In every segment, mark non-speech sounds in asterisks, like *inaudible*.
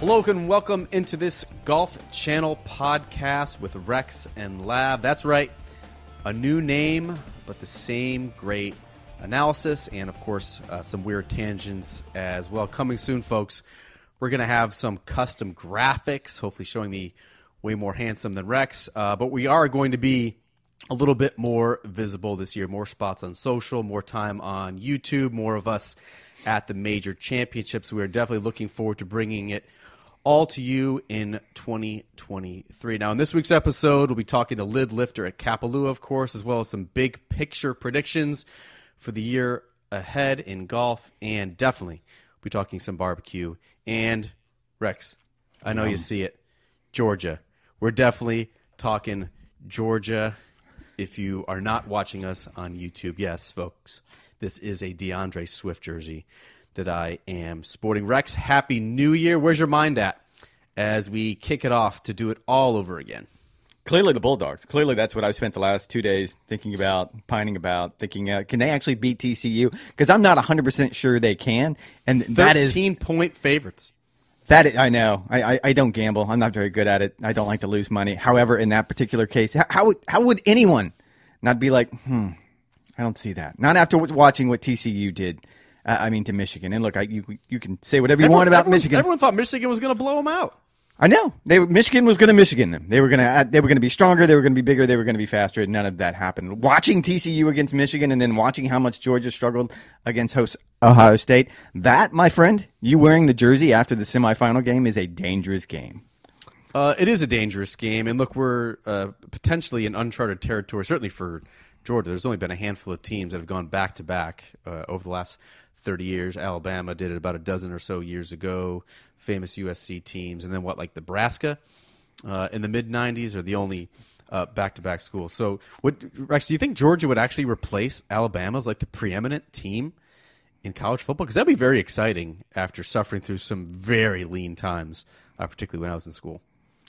Hello and welcome into this Golf Channel podcast with Rex and Lav. That's right, a new name, but the same great analysis and, of course, uh, some weird tangents as well. Coming soon, folks. We're going to have some custom graphics, hopefully showing me way more handsome than Rex. Uh, but we are going to be a little bit more visible this year. More spots on social, more time on YouTube, more of us at the major championships. We are definitely looking forward to bringing it all to you in 2023. Now, in this week's episode, we'll be talking to Lid Lifter at Kapalua, of course, as well as some big picture predictions for the year ahead in golf, and definitely we'll be talking some barbecue. And Rex, I know you see it, Georgia. We're definitely talking Georgia. If you are not watching us on YouTube, yes, folks, this is a DeAndre Swift jersey that I am sporting. Rex, happy new year. Where's your mind at as we kick it off to do it all over again? Clearly, the Bulldogs. Clearly, that's what I've spent the last two days thinking about, pining about, thinking, uh, can they actually beat TCU? Because I'm not 100% sure they can. And that is. 13 point favorites. That is, I know. I, I, I, don't gamble. I'm not very good at it. I don't like to lose money. However, in that particular case, how, how how would anyone not be like, hmm, I don't see that. Not after watching what TCU did. I mean, to Michigan. And look, I, you you can say whatever you everyone, want about everyone, Michigan. Everyone thought Michigan was going to blow them out. I know they Michigan was going to Michigan them. They were going to uh, they were going to be stronger. They were going to be bigger. They were going to be faster. None of that happened. Watching TCU against Michigan and then watching how much Georgia struggled against host Ohio State. That, my friend, you wearing the jersey after the semifinal game is a dangerous game. Uh, it is a dangerous game, and look, we're uh, potentially in uncharted territory. Certainly for Georgia, there's only been a handful of teams that have gone back to back uh, over the last 30 years. Alabama did it about a dozen or so years ago. Famous USC teams, and then what like Nebraska uh, in the mid 90s are the only back to back schools. So, what Rex? Do you think Georgia would actually replace Alabama as like the preeminent team in college football? Because that'd be very exciting after suffering through some very lean times, uh, particularly when I was in school.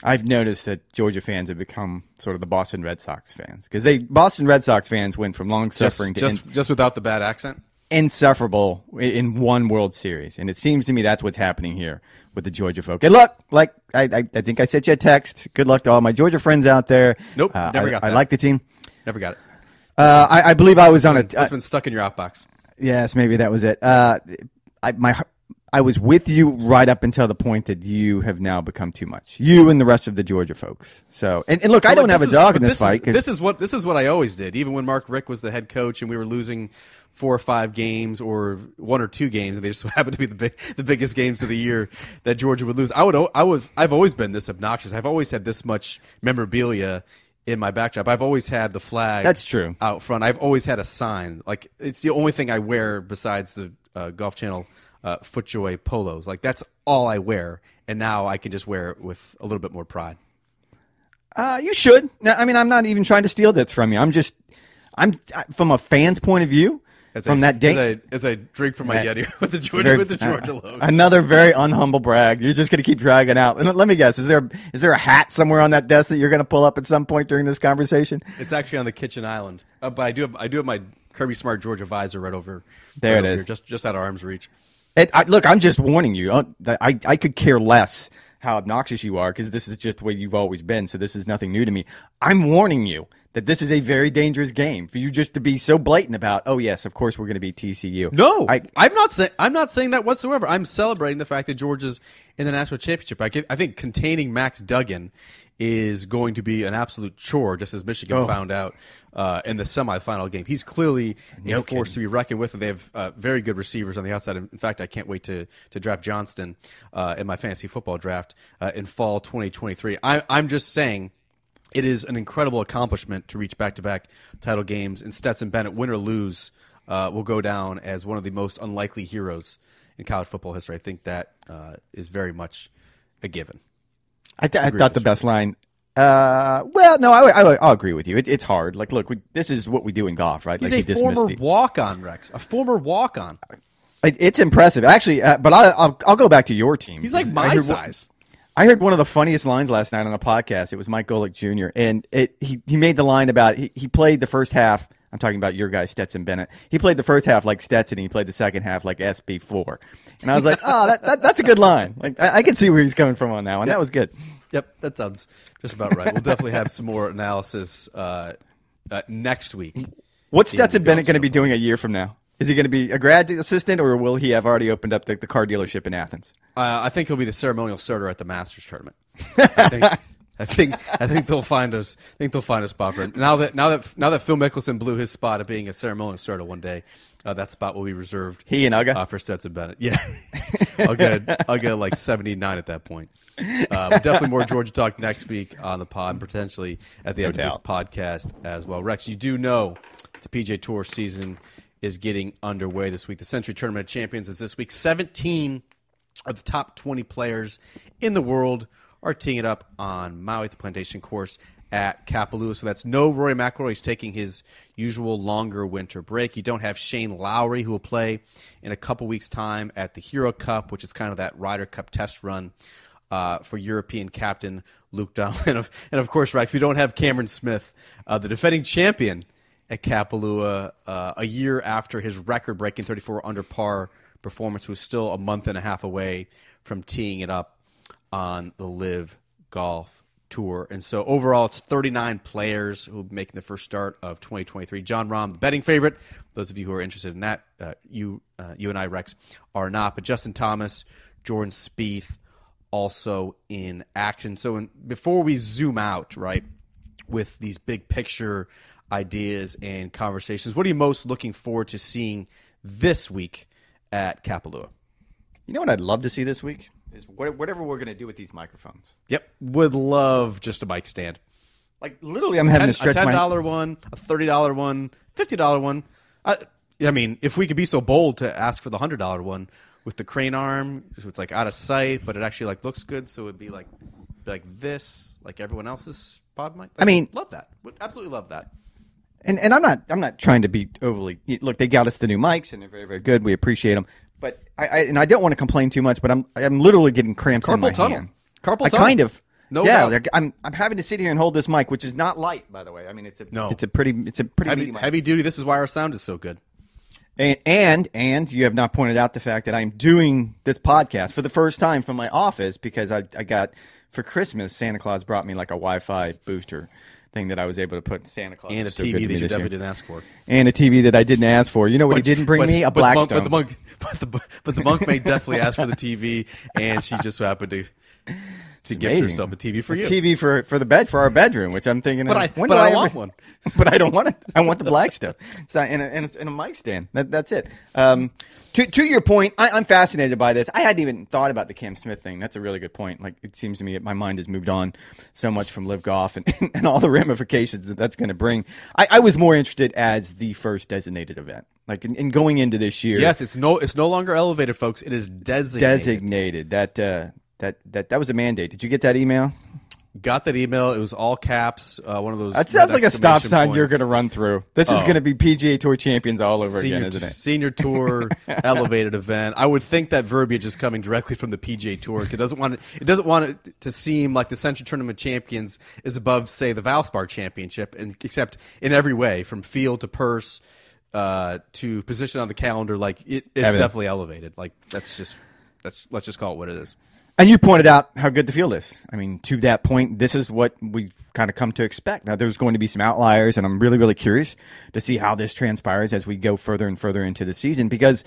I've noticed that Georgia fans have become sort of the Boston Red Sox fans because they Boston Red Sox fans went from long suffering to just, just without the bad accent insufferable in one World Series, and it seems to me that's what's happening here with the Georgia folk. And look, like I, I, I think I sent you a text. Good luck to all my Georgia friends out there. Nope, uh, never I, got that. I like the team. Never got it. Uh, I, I, believe I was on a. It's been stuck in your outbox. Yes, maybe that was it. Uh, I, my I was with you right up until the point that you have now become too much. You and the rest of the Georgia folks. So, and, and look, I don't have a dog in this, this fight. Is, this is what this is what I always did. Even when Mark Richt was the head coach and we were losing four or five games or one or two games, and they just *laughs* happened to be the big, the biggest games of the year that Georgia would lose. I would, I would, I've always been this obnoxious. I've always had this much memorabilia in my backdrop. I've always had the flag. That's true. Out front, I've always had a sign. Like it's the only thing I wear besides the uh, Golf Channel uh, FootJoy polos. Like that's all I wear, and now I can just wear it with a little bit more pride. Uh, you should. I mean, I'm not even trying to steal this from you. I'm just, I'm from a fan's point of view. As from I, that day, as I, as I drink from my That- Yeti *laughs* with the Georgia Very- with the *laughs* Georgia logo. Another very unhumble brag. You're just going to keep dragging out. And let me guess: is there is there a hat somewhere on that desk that you're going to pull up at some point during this conversation? It's actually on the kitchen island, uh, but I do have I do have my Kirby Smart Georgia visor right over There right it over is. here, just just out of arm's reach. And I, look, I'm just warning you. Uh, I I could care less how obnoxious you are because this is just the way you've always been. So this is nothing new to me. I'm warning you that this is a very dangerous game for you just to be so blatant about. Oh yes, of course we're going to be TCU. No, I, I, am not saying I'm not saying that whatsoever. I'm celebrating the fact that Georgia's in the national championship. I, get, I think containing Max Duggan is going to be an absolute chore, just as Michigan Oh. found out uh, in the semifinal game. He's clearly No a force to be reckoned with, and they have uh, very good receivers on the outside. In fact, I can't wait to to draft Johnston uh, in my fantasy football draft uh, in fall 2023. I, I'm just saying it is an incredible accomplishment to reach back-to-back title games. And Stetson Bennett, win or lose, uh, will go down as one of the most unlikely heroes in college football history. I think that uh, is very much a given. I, th- I thought the best line. Uh, well, no, I, would- I, I'll agree with you. It, it's hard. Like, look, we, this is what we do in golf, right? He's like, a former the- walk-on, Rex. A former walk-on. It, it's impressive, actually. Uh, but I, I'll, I'll go back to your team. He's like I my heard size. I heard one of the funniest lines last night on a podcast. It was Mike Golic Jr. and it he, he made the line about he, he played the first half I'm talking about your guy Stetson Bennett. He played the first half like Stetson, and he played the second half like SB4. And I was like, *laughs* oh, that, that, that's a good line. Like I, I can see where he's coming from on that one. That was good. Yep, that sounds just about right. We'll definitely have some more analysis uh, uh, next week. What's Stetson Bennett going to be doing a year from now? Is he going to be a grad assistant, or will he have already opened up the, the car dealership in Athens? Uh, I think he'll be the ceremonial starter at the Masters tournament. *laughs* I think, I think, I think they'll find us. I think they'll find a spot for him. Now that now that now that Phil Mickelson blew his spot of being a ceremonial starter one day, uh, that spot will be reserved. He and Uga? uh, for Stetson Bennett. Yeah, *laughs* I'll get I'll get like seventy nine at that point. Uh, definitely more Georgia talk next week on the pod, and potentially at the end of this podcast as well. Rex, you do know the PGA Tour season is getting underway this week. The Sentry Tournament of Champions is this week. Seventeen of the top 20 players in the world are teeing it up on Maui, the plantation course at Kapalua. So that's no Rory McIlroy. He's taking his usual longer winter break. You don't have Shane Lowry, who will play in a couple weeks' time at the Hero Cup, which is kind of that Ryder Cup test run uh, for European captain Luke Donald. *laughs* And of, and of course, Rex, we don't have Cameron Smith, uh, the defending champion at Kapalua, uh, a year after his record breaking 34 under par performance was still a month and a half away from teeing it up on the LIV Golf Tour. And so overall, it's 39 players who be making the first start of 2023. Jon Rahm, the betting favorite. Those of you who are interested in that, uh, you, uh, you and I, Rex, are not. But Justin Thomas, Jordan Spieth, also in action. So in, before we zoom out, right, with these big picture ideas and conversations, what are you most looking forward to seeing this week at Kapalua? You know what I'd love to see this week is what- whatever we're going to do with these microphones. Yep, would love just a mic stand. Like literally, I'm having Ten, to stretch a ten dollar one, a thirty dollar one, fifty dollar one. I, I mean, if we could be so bold to ask for the hundred dollar one with the crane arm, so it's like out of sight, but it actually like looks good, so it'd be like like this, like everyone else's pod mic. I mean- love that. Would absolutely love that. and and I'm not I'm not trying to be overly look. They got us the new mics and they're very very good. We appreciate them. But I, I and I don't want to complain too much. But I'm I'm literally getting cramps in Carpal my tunnel. hand. Carpal tunnel. I tunnel. I kind of. No yeah, doubt. I'm I'm having to sit here and hold this mic, which is not light, by the way. I mean, it's a No. it's a pretty it's a pretty Heavy, heavy duty. This is why our sound is so good. And, and and you have not pointed out the fact that I'm doing this podcast for the first time from my office because I I got for Christmas Santa Claus brought me like a Wi-Fi booster thing that I was able to put in Santa Claus. And a so TV that you this year. definitely didn't ask for. and a TV that I didn't ask for. You know what he didn't bring But- me? A but the monk- Blackstone. But the monk, *laughs* but the, but the monk may definitely ask for the TV, and she just happened to to gift Amazing. herself a TV for A you. TV for for the bed for our bedroom, which I'm thinking. But uh, I- when but do I ever- want one. *laughs* but I don't want it. I want the Blackstone. It's not in a, in a, in a mic stand. That, that's it. Um, to to your point, I, I'm fascinated by this. I hadn't even thought about the Cam Smith thing. That's a really good point. Like it seems to me, that my mind has moved on so much from LIV Golf and, *laughs* and all the ramifications that that's going to bring. I, I was more interested as the first designated event, like in, in going into this year. Yes, it's no, it's no longer elevated, folks. It is designated. designated. That uh, that that that was a mandate. Did you get that email? Got that email. It was all caps. Uh, one of those. That sounds like a stop sign you're going to run through. This is Oh. going to be PGA Tour champions all over Senior, again, isn't it? senior tour *laughs* elevated event. I would think that verbiage is coming directly from the PGA Tour. It doesn't want it, it doesn't want it to seem like the Sentry Tournament champions is above, say, the Valspar Championship, and except in every way, from field to purse uh, to position on the calendar. Like it, it's Evident. definitely elevated. Like that's just that's let's just call it what it is. And you pointed out how good the field is. I mean, to that point, this is what we've kind of come to expect. Now, there's going to be some outliers, and I'm really, really curious to see how this transpires as we go further and further into the season because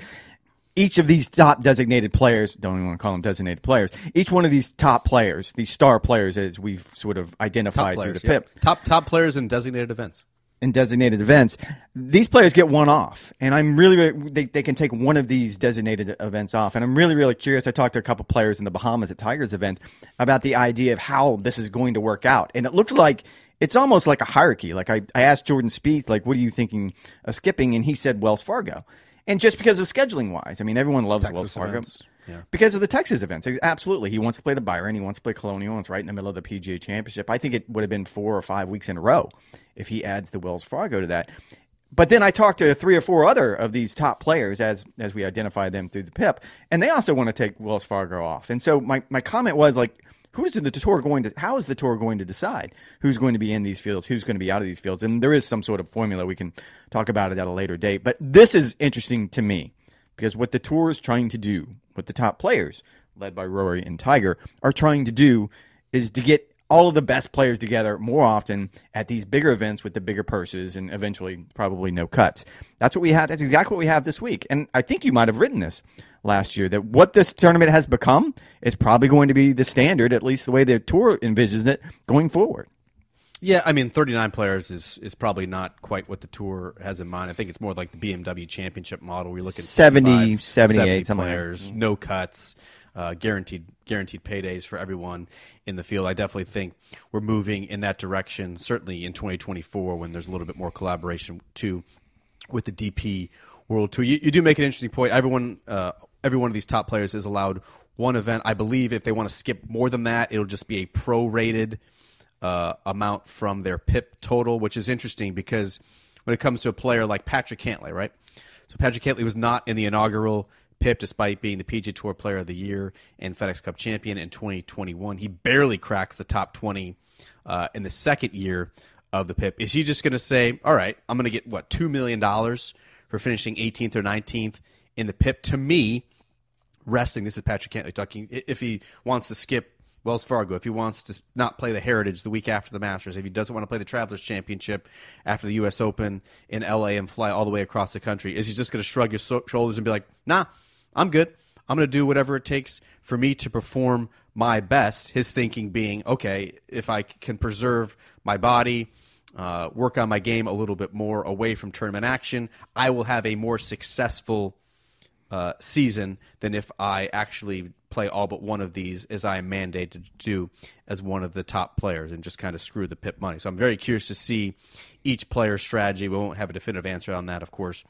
each of these top designated players, don't even want to call them designated players, each one of these top players, these star players, as we've sort of identified through the yeah. PIP, top top players in designated events. In designated events, these players get one off, and I'm really, really they, they can take one of these designated events off, and I'm really really curious. I talked to a couple players in the Bahamas at Tigers event about the idea of how this is going to work out, and it looks like it's almost like a hierarchy. Like I, I asked Jordan Spieth, like, what are you thinking of skipping, and he said Wells Fargo, and just because of scheduling wise, I mean, everyone loves Texas Wells Fargo. events, yeah. Because of the Texas events, absolutely. He wants to play the Byron. He wants to play Colonial. It's right in the middle of the PGA Championship. I think it would have been four or five weeks in a row if he adds the Wells Fargo to that. But then I talked to three or four other of these top players as as we identify them through the PIP, and they also want to take Wells Fargo off. And so my, my comment was like, who's the tour going to? How is the tour going to decide who's going to be in these fields, who's going to be out of these fields? And there is some sort of formula. We can talk about it at a later date. But this is interesting to me because what the tour is trying to do, what the top players, led by Rory and Tiger, are trying to do is to get all of the best players together more often at these bigger events with the bigger purses and eventually probably no cuts. That's what we have. That's exactly what we have this week. And I think you might have written this last year that what this tournament has become is probably going to be the standard, at least the way the tour envisions it going forward. Yeah, I mean, 39 players is, is probably not quite what the tour has in mind. I think it's more like the BMW Championship model. We look at 70, 75, 78, 70 players, no cuts, uh, guaranteed guaranteed paydays for everyone in the field. I definitely think we're moving in that direction. Certainly in 2024, when there's a little bit more collaboration too with the DP World Tour. You, you do make an interesting point. Everyone, uh, every one of these top players is allowed one event. I believe if they want to skip more than that, it'll just be a prorated uh, amount from their PIP total, which is interesting because when it comes to a player like Patrick Cantlay, right? So Patrick Cantlay was not in the inaugural PIP despite being the PGA Tour Player of the Year and FedEx Cup champion in 2021. He barely cracks the top 20 uh, in the second year of the PIP. Is he just going to say, all right, I'm going to get, what, $2 million for finishing 18th or 19th in the PIP? To me, resting, this is Patrick Cantlay talking, if he wants to skip Wells Fargo, if he wants to not play the Heritage the week after the Masters, if he doesn't want to play the Travelers Championship after the U.S. Open in L.A. and fly all the way across the country, is he just going to shrug his so- shoulders and be like, nah, I'm good. I'm going to do whatever it takes for me to perform my best. His thinking being, okay, if I can preserve my body, uh, work on my game a little bit more away from tournament action, I will have a more successful uh, season than if I actually play all but one of these as I am mandated to do as one of the top players and just kind of screw the pip money. So I'm very curious to see each player's strategy. We won't have a definitive answer on that, of course,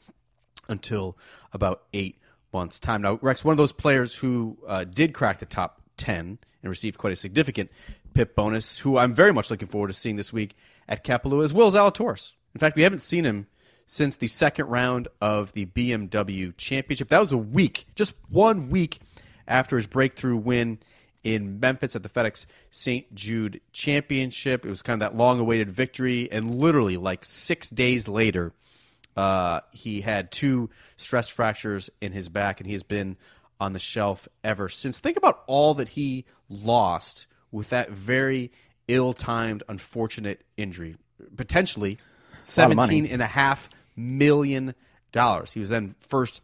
until about eight months' time. Now, Rex, one of those players who uh, did crack the top 10 and received quite a significant pip bonus, who I'm very much looking forward to seeing this week at Kapalua, is Will Zalatoris. In fact, we haven't seen him since the second round of the BMW Championship. That was a week, just one week after his breakthrough win in Memphis at the FedEx St. Jude Championship. It was kind of that long awaited victory, and literally like six days later, uh, he had two stress fractures in his back, and he has been on the shelf ever since. Think about all that he lost with that very ill timed, unfortunate injury. Potentially seventeen and a half million dollars. He was then first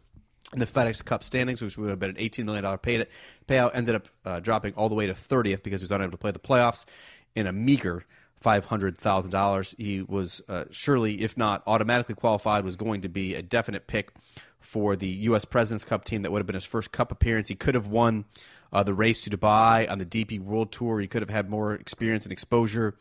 in the FedEx Cup standings, which would have been an $18 million pay- payout, ended up uh, dropping all the way to 30th because he was unable to play the playoffs in a meager $500,000. He was uh, surely, if not automatically qualified, was going to be a definite pick for the U.S. President's Cup team. That would have been his first Cup appearance. He could have won uh, the race to Dubai on the DP World Tour. He could have had more experience and exposure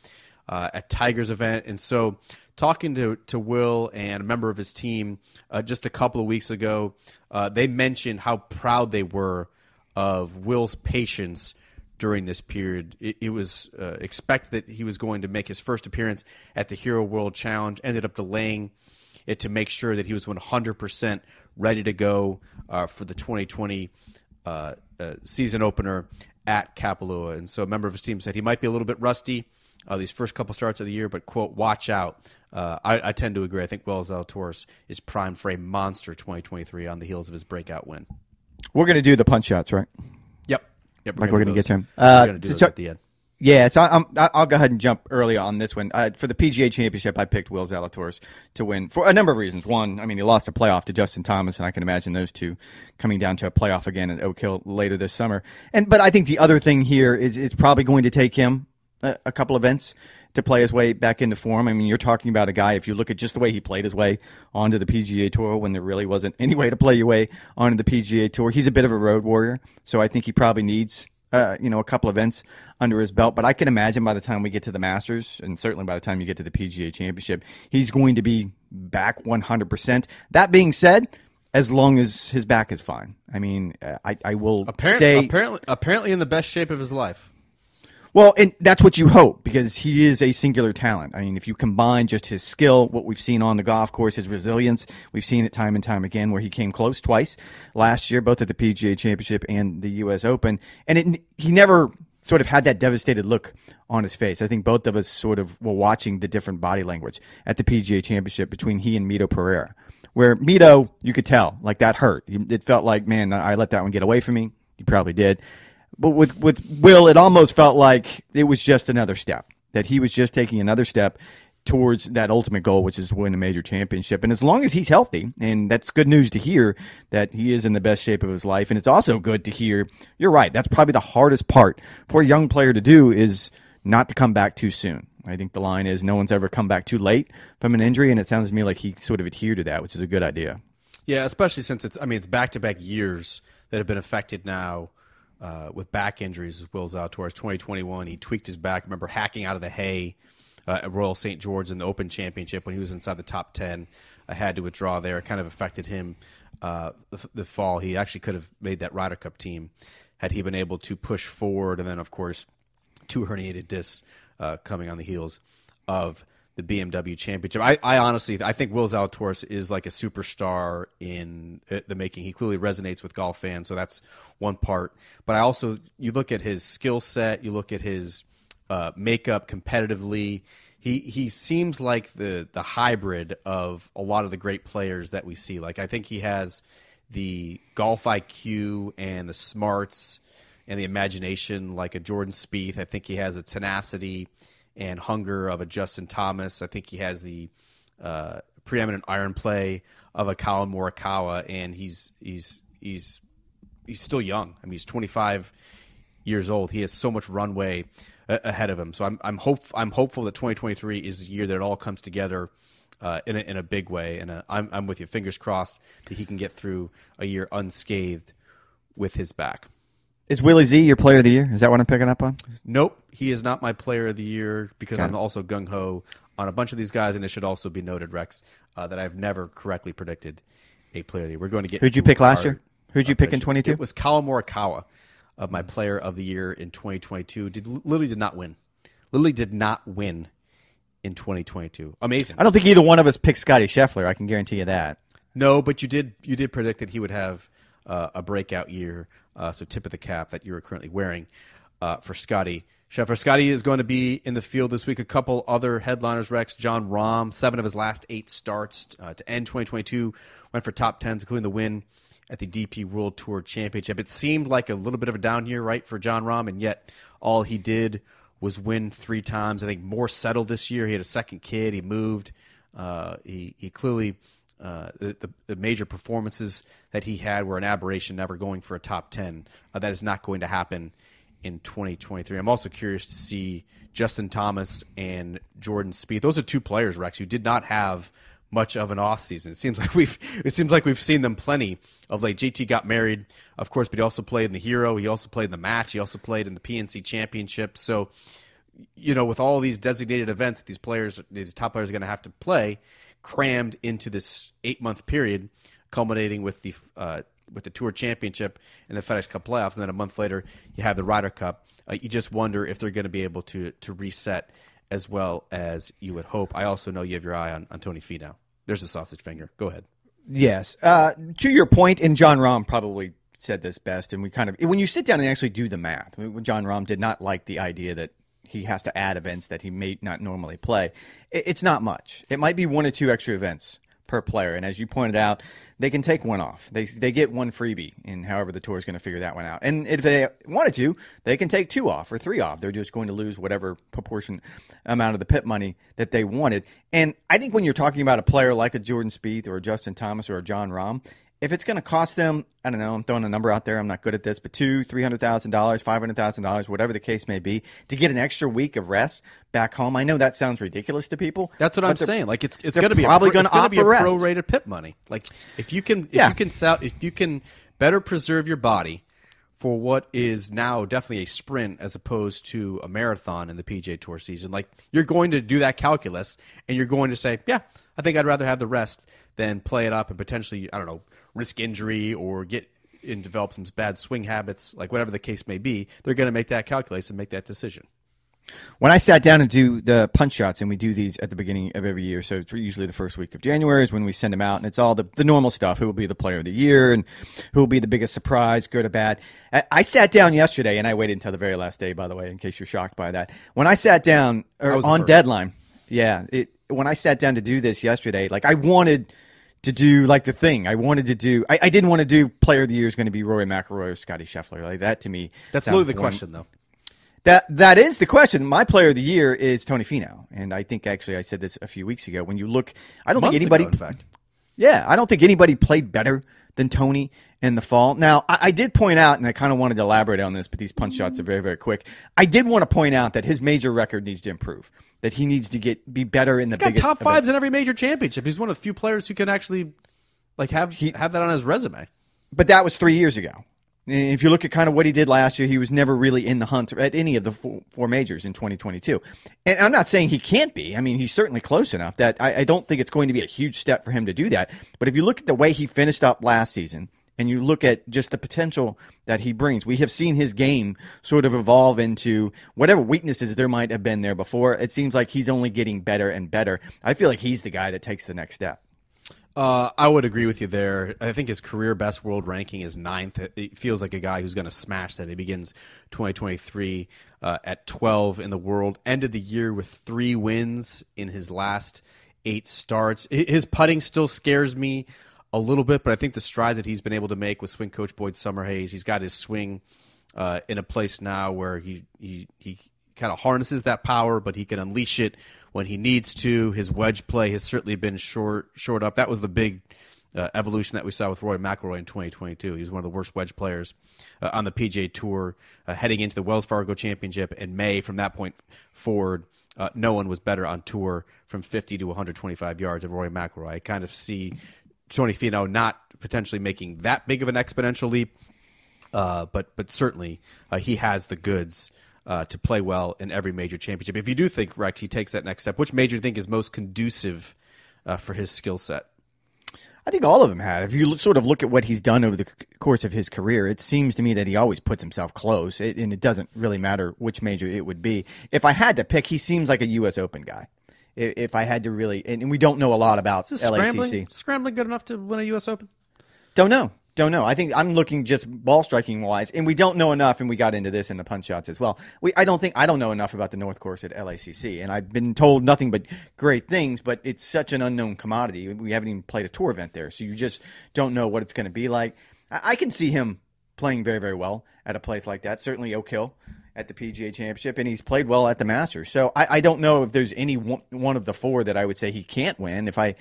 uh, at Tiger's event. And so, talking to, to Will and a member of his team uh, just a couple of weeks ago, uh, they mentioned how proud they were of Will's patience during this period. It, it was uh, expected that he was going to make his first appearance at the Hero World Challenge, ended up delaying it to make sure that he was 100% ready to go uh, for the 2020 uh, season opener at Kapalua. And so a member of his team said he might be a little bit rusty uh, these first couple starts of the year, but quote, watch out. Uh, I, I, tend to agree. I think Will Zalatoris is primed for a monster 2023 on the heels of his breakout win. We're going to do the punch shots, right? Yep. Yep. We're like we're going to get to him. Uh, we're going to do so, at the end. Yeah, so I'm, I'll go ahead and jump early on this one. Uh, for the PGA Championship, I picked Will Zalatoris to win for a number of reasons. One, I mean, he lost a playoff to Justin Thomas, and I can imagine those two coming down to a playoff again at Oak Hill later this summer. And but I think the other thing here is it's probably going to take him a, a couple events to play his way back into form. I mean, you're talking about a guy, if you look at just the way he played his way onto the PGA Tour when there really wasn't any way to play your way onto the PGA Tour, he's a bit of a road warrior. So I think he probably needs, uh, you know, a couple events under his belt. But I can imagine by the time we get to the Masters, and certainly by the time you get to the PGA Championship, he's going to be back 100%. That being said, as long as his back is fine. I mean, uh, I, I will apparently, say apparently, apparently in the best shape of his life. Well, and that's what you hope because he is a singular talent. I mean, if you combine just his skill, what we've seen on the golf course, his resilience, we've seen it time and time again where he came close twice last year, both at the PGA Championship and the U.S. Open, and it, he never sort of had that devastated look on his face. I think both of us sort of were watching the different body language at the PGA Championship between he and Mito Pereira. Where Mito, you could tell, like that hurt. It felt like, man, I let that one get away from me. You probably did. But with, with Will, it almost felt like it was just another step, that he was just taking another step towards that ultimate goal, which is win a major championship. And as long as he's healthy, and that's good news to hear that he is in the best shape of his life. And it's also good to hear, you're right, that's probably the hardest part for a young player to do is not to come back too soon. I think the line is no one's ever come back too late from an injury, and it sounds to me like he sort of adhered to that, which is a good idea. Yeah, especially since it's I mean it's back to back years that have been affected now uh, with back injuries. Will Zalatoris, 2021, he tweaked his back. Remember hacking out of the hay uh, at Royal St. George in the Open Championship when he was inside the top 10. I had to withdraw there. It kind of affected him uh, the, the, fall. He actually could have made that Ryder Cup team had he been able to push forward. And then, of course, two herniated discs uh, coming on the heels of the BMW Championship. I, I, honestly, I think Will Zalatoris is like a superstar in uh, the making. He clearly resonates with golf fans, so that's one part. But I also, you look at his skill set, you look at his uh, makeup competitively. He he seems like the the hybrid of a lot of the great players that we see. Like I think he has the golf IQ and the smarts and the imagination like a Jordan Spieth. I think he has a tenacity and hunger of a Justin Thomas. I think he has the uh, preeminent iron play of a Collin Morikawa, and he's he's he's he's still young. I mean, he's 25 years old. He has so much runway ahead of him. So I'm I'm hope I'm hopeful that 2023 is the year that it all comes together. Uh, in, a, in a big way, and uh, I'm, I'm with you. Fingers crossed that he can get through a year unscathed with his back. Is Willie Z your player of the year? Is that what I'm picking up on? Nope, he is not my player of the year because I'm also gung ho on a bunch of these guys, and it should also be noted, Rex, uh, that I've never correctly predicted a player of the year. We're going to get. Who'd you pick last year? Who'd you pick in 22? It was Collin Morikawa of my player of the year in 2022. Did literally did not win. Literally did not win in 2022. Amazing. I don't think either one of us picked Scotty Scheffler. I can guarantee you that. No, but you did. You did predict that he would have uh, a breakout year. Uh, so tip of the cap that you are currently wearing uh, for Scotty Scheffler. Scotty is going to be in the field this week. A couple other headliners, Rex. Jon Rahm, seven of his last eight starts uh, to end 2022 went for top tens, including the win at the DP World Tour Championship. It seemed like a little bit of a down year, right, for Jon Rahm, and yet all he did was win three times. I think more settled this year. He had a second kid. He moved. Uh, he he clearly uh, the, the, major performances that he had were an aberration, never going for a top ten. Uh, that is not going to happen in 2023. I'm also curious to see Justin Thomas and Jordan Spieth. Those are two players, Rex, who did not have much of an off season. It seems *laughs* like we've it seems like we've seen them plenty of late. JT got married, of course, but he also played in the Hero. He also played in the match. He also played in the PNC Championship. So, you know, with all these designated events that these players, these top players, are going to have to play, crammed into this eight month period, culminating with the uh, with the Tour Championship and the FedEx Cup playoffs, and then a month later you have the Ryder Cup. Uh, you just wonder if they're going to be able to to reset as well as you would hope. I also know you have your eye on, on Tony Finau. There's a sausage finger. Go ahead. Yes. Uh, to your point, and Jon Rahm probably said this best, and we kind of when you sit down and actually do the math, Jon Rahm did not like the idea that he has to add events that he may not normally play. It's not much. It might be one or two extra events per player. And as you pointed out, they can take one off. They they get one freebie, and however the tour is going to figure that one out. And if they wanted to, they can take two off or three off. They're just going to lose whatever proportion amount of the PIP money that they wanted. And I think when you're talking about a player like a Jordan Spieth or a Justin Thomas or a Jon Rahm, if it's going to cost them, I don't know, I'm throwing a number out there. I'm not good at this, but two, three hundred thousand dollars, five hundred thousand dollars, whatever the case may be, to get an extra week of rest back home. I know that sounds ridiculous to people. That's what I'm saying. Like it's it's going to be probably going to be a prorated PIP money. Like if you can if yeah. you can sell if you can better preserve your body for what is now definitely a sprint as opposed to a marathon in the PGA Tour season. Like you're going to do that calculus and you're going to say, yeah, I think I'd rather have the rest than play it up and potentially I don't know risk injury or get and develop some bad swing habits, like whatever the case may be, they're going to make that calculus and make that decision. When I sat down and do the punch shots, and we do these at the beginning of every year, so it's usually the first week of January is when we send them out, and it's all the, the normal stuff. Who will be the player of the year, and who will be the biggest surprise, good or bad. I, I sat down yesterday, and I waited until the very last day, by the way, in case you're shocked by that. When I sat down or er, was on deadline, yeah, it, when I sat down to do this yesterday, like I wanted to do like the thing I wanted to do. I, I didn't want to do player of the year is going to be Rory McIlroy or Scotty Scheffler. Like that to me, That's literally the boring. question, though. That that is the question. My player of the year is Tony Finau, and I think actually I said this a few weeks ago. When you look, I don't Months think anybody. ago, in fact. Yeah, I don't think anybody played better than Tony in the fall. Now, I, I did point out, and I kind of wanted to elaborate on this, but these punch shots are very, very quick. I did want to point out that his major record needs to improve. That he needs to get be better in the He's got biggest top events. fives in every major championship. He's one of the few players who can actually like have have that on his resume. but that was three years ago. If you look at kind of what he did last year, he was never really in the hunt at any of the four, four majors in 2022. And I'm not saying he can't be. I mean, he's certainly close enough that I, I don't think it's going to be a huge step for him to do that. But if you look at the way he finished up last season, and you look at just the potential that he brings, we have seen his game sort of evolve into whatever weaknesses there might have been there before. It seems like he's only getting better and better. I feel like he's the guy that takes the next step. Uh, I would agree with you there. I think his career best world ranking is ninth. It feels like a guy who's going to smash that. He begins 2023 uh, at 12 in the world. Ended the year with three wins in his last eight starts. His putting still scares me a little bit, but I think the strides that he's been able to make with swing coach Boyd Summerhays, he's got his swing uh, in a place now where he he he kind of harnesses that power, but he can unleash it when he needs to. His wedge play has certainly been short short up. That was the big uh, evolution that we saw with Rory McIlroy in 2022. He was one of the worst wedge players uh, on the PGA Tour, uh, heading into the Wells Fargo Championship in May. From that point forward, uh, no one was better on tour from 50 to 125 yards than Rory McIlroy. I kind of see Tony Finau not potentially making that big of an exponential leap, uh, but but certainly uh, he has the goods uh, to play well in every major championship. If you do think Rex he takes that next step, which major do you think is most conducive uh, for his skill set? I think all of them have. If you sort of look at what he's done over the course of his career, it seems to me that he always puts himself close, and it doesn't really matter which major it would be. If I had to pick, he seems like a U.S. Open guy. If I had to really, and and we don't know a lot about Is LACC. scrambling scrambling good enough to win a U.S. Open? Don't know. Don't know. I think I'm looking just ball striking wise, and we don't know enough. And we got into this in the punch shots as well. We I don't think I don't know enough about the North Course at LACC, and I've been told nothing but great things. But it's such an unknown commodity. We haven't even played a tour event there, so you just don't know what it's going to be like. I, I can see him playing very very well at a place like that. Certainly Oak Hill at the PGA Championship, and he's played well at the Masters. So I, I don't know if there's any one, one of the four that I would say he can't win. If I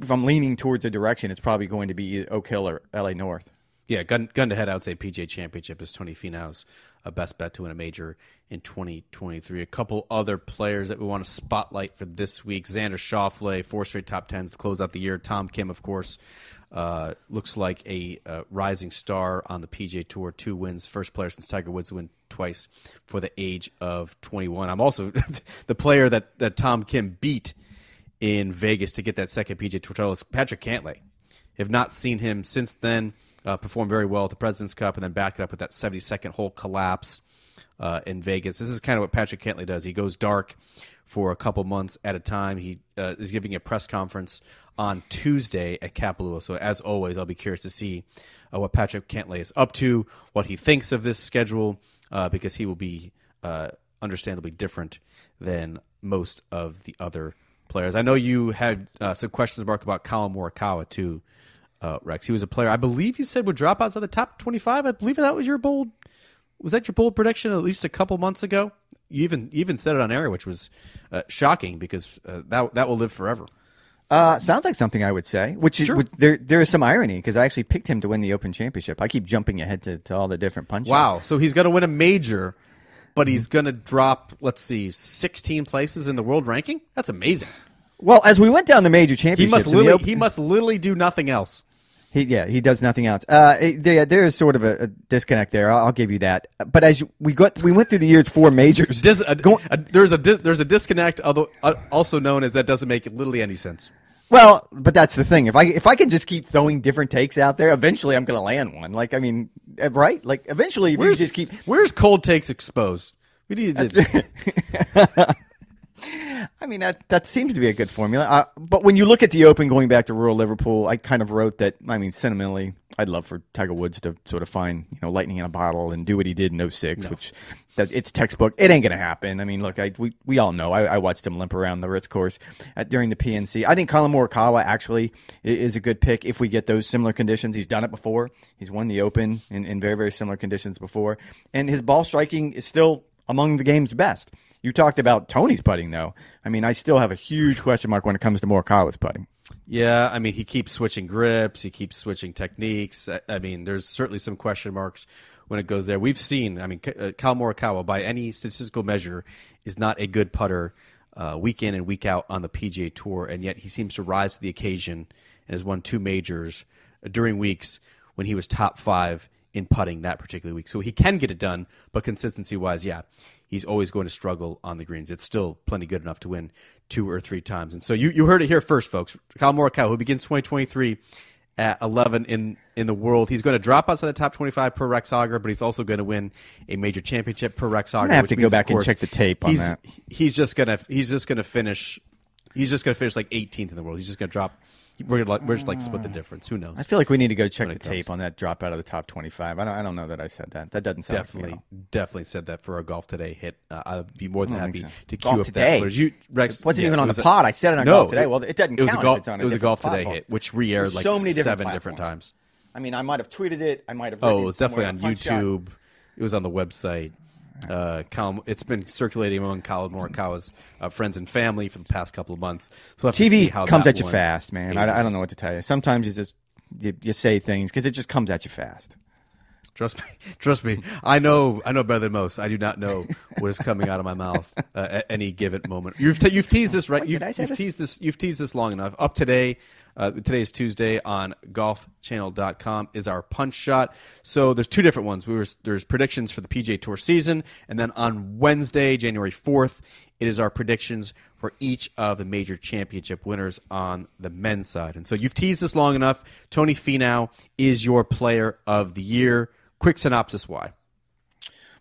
if I'm leaning towards a direction, it's probably going to be Oak Hill or LA North. Yeah, gun gun to head, I would say PGA Championship is Tony Finau's uh, best bet to win a major in 2023. A couple other players that we want to spotlight for this week: Xander Schauffele, four straight top tens to close out the year. Tom Kim, of course, uh, looks like a uh, rising star on the PGA Tour. Two wins, first player since Tiger Woods to win twice for the age of 21. I'm also *laughs* the player that that Tom Kim beat in Vegas to get that second Tour title is Patrick Cantlay. Have not seen him since then. Uh, perform very well at the President's Cup, and then back it up with that 72nd hole collapse uh, in Vegas. This is kind of what Patrick Cantlay does. He goes dark for a couple months at a time. He uh, is giving a press conference on Tuesday at Kapalua. So as always, I'll be curious to see uh, what Patrick Cantlay is up to, what he thinks of this schedule, uh, because he will be uh, understandably different than most of the other players. I know you had uh, some questions, Mark, about Collin Morikawa too, uh, Rex. He was a player I believe you said would drop outside the top twenty-five. I believe that was your bold. Was that your bold prediction at least a couple months ago? You even you even said it on air, which was uh, shocking because uh, that that will live forever. Uh, sounds like something I would say. Which, is, which there there is some irony because I actually picked him to win the Open Championship. I keep jumping ahead to, to all the different punches. Wow! So he's going to win a major, but he's going to drop. Let's see, sixteen places in the world ranking. That's amazing. Well, as we went down the major He must literally Open- he must literally do nothing else. He, yeah, he does nothing else. Uh, it- there, there is sort of a, a disconnect there. I'll, I'll give you that. But as you, we got, we went through the years four majors. Dis- a, Go- a- there's a there's a disconnect, although uh, also known as that doesn't make literally any sense. Well, but that's the thing. If I if I can just keep throwing different takes out there, eventually I'm going to land one. Like I mean, uh, right? Like eventually, if Where's you just keep where's cold takes exposed? We need to. *laughs* I mean that that seems to be a good formula. Uh, but when you look at the Open, going back to Royal Liverpool, I kind of wrote that. I mean, sentimentally, I'd love for Tiger Woods to sort of find you know lightning in a bottle and do what he did in 06, no. which that it's textbook. It ain't gonna happen. I mean, look, I we, we all know. I, I watched him limp around the Ritz course at, during the PNC. I think Collin Morikawa actually is a good pick if we get those similar conditions. He's done it before. He's won the Open in, in very very similar conditions before, and his ball striking is still among the game's best. You talked about Tony's putting, though. I mean, I still have a huge question mark when it comes to Morikawa's putting. Yeah, I mean, he keeps switching grips, he keeps switching techniques. I, I mean, there's certainly some question marks when it goes there. We've seen, I mean, uh, Kyle Morikawa, by any statistical measure, is not a good putter uh, week in and week out on the PGA Tour, and yet he seems to rise to the occasion and has won two majors during weeks when he was top five in putting that particular week. So he can get it done, but consistency wise, yeah, he's always going to struggle on the greens. It's still plenty good enough to win two or three times. And so you, you heard it here first, folks. Kyle Morikawa, who begins 2023 at 11 in, in the world. He's going to drop outside the top 25 per Rex Hoggard, but he's also going to win a major championship per Rex Hoggard. I have to go back course, and check the tape on he's, that. He's just gonna he's just gonna finish. He's just gonna finish like 18th in the world. He's just gonna drop we're gonna, we're just like split the difference. Who knows? I feel like we need to go check the tape on that drop out of the top twenty-five. I don't, I don't know that I said that. That doesn't sound definitely like, definitely said that for a golf today hit. Uh, I'd be more than happy so. to golf queue up today. that footage. You, Rex, it wasn't yeah, even on the pod. I said it on no, golf today. Well, it doesn't. It was count a golf. It's on a it was a golf today platform. hit, which re-aired like so many different seven platforms. different times. I mean, I might have tweeted it. I might have. Oh, it was definitely on YouTube. It was on the website. Uh, Collin, it's been circulating among Collin Morikawa's uh, friends and family for the past couple of months. So we'll TV comes at you fast, man. I, I, don't know what to tell you. Sometimes you just you, you say things because it just comes at you fast. Trust me, *laughs* trust me. I know, I know better than most. I do not know what is coming out of my mouth uh, at any given moment. You've te- you've teased this right. What, you've, you've this? teased this. You've teased this long enough. Up today, uh, today is Tuesday on golfchannel.com is our punch shot. So there's two different ones. We were, there's predictions for the PGA Tour season, and then on Wednesday, January 4th, it is our predictions for each of the major championship winners on the men's side. And so you've teased this long enough. Tony Finau is your player of the year. Quick synopsis why.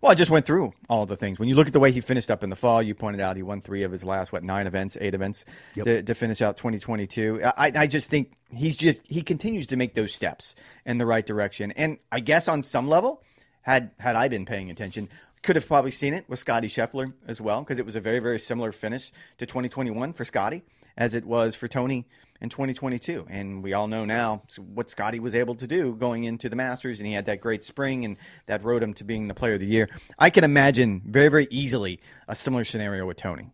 Well, I just went through all the things. When you look at the way he finished up in the fall, you pointed out he won three of his last what nine events, eight events Yep. to, to finish out 2022. I, I just think he's just he continues to make those steps in the right direction. And I guess on some level, had had I been paying attention, could have probably seen it with Scotty Scheffler as well because it was a very very similar finish to 2021 for Scotty as it was for Tony in 2022. And we all know now what Scotty was able to do going into the Masters, and he had that great spring, and that rode him to being the player of the year. I can imagine very, very easily a similar scenario with Tony.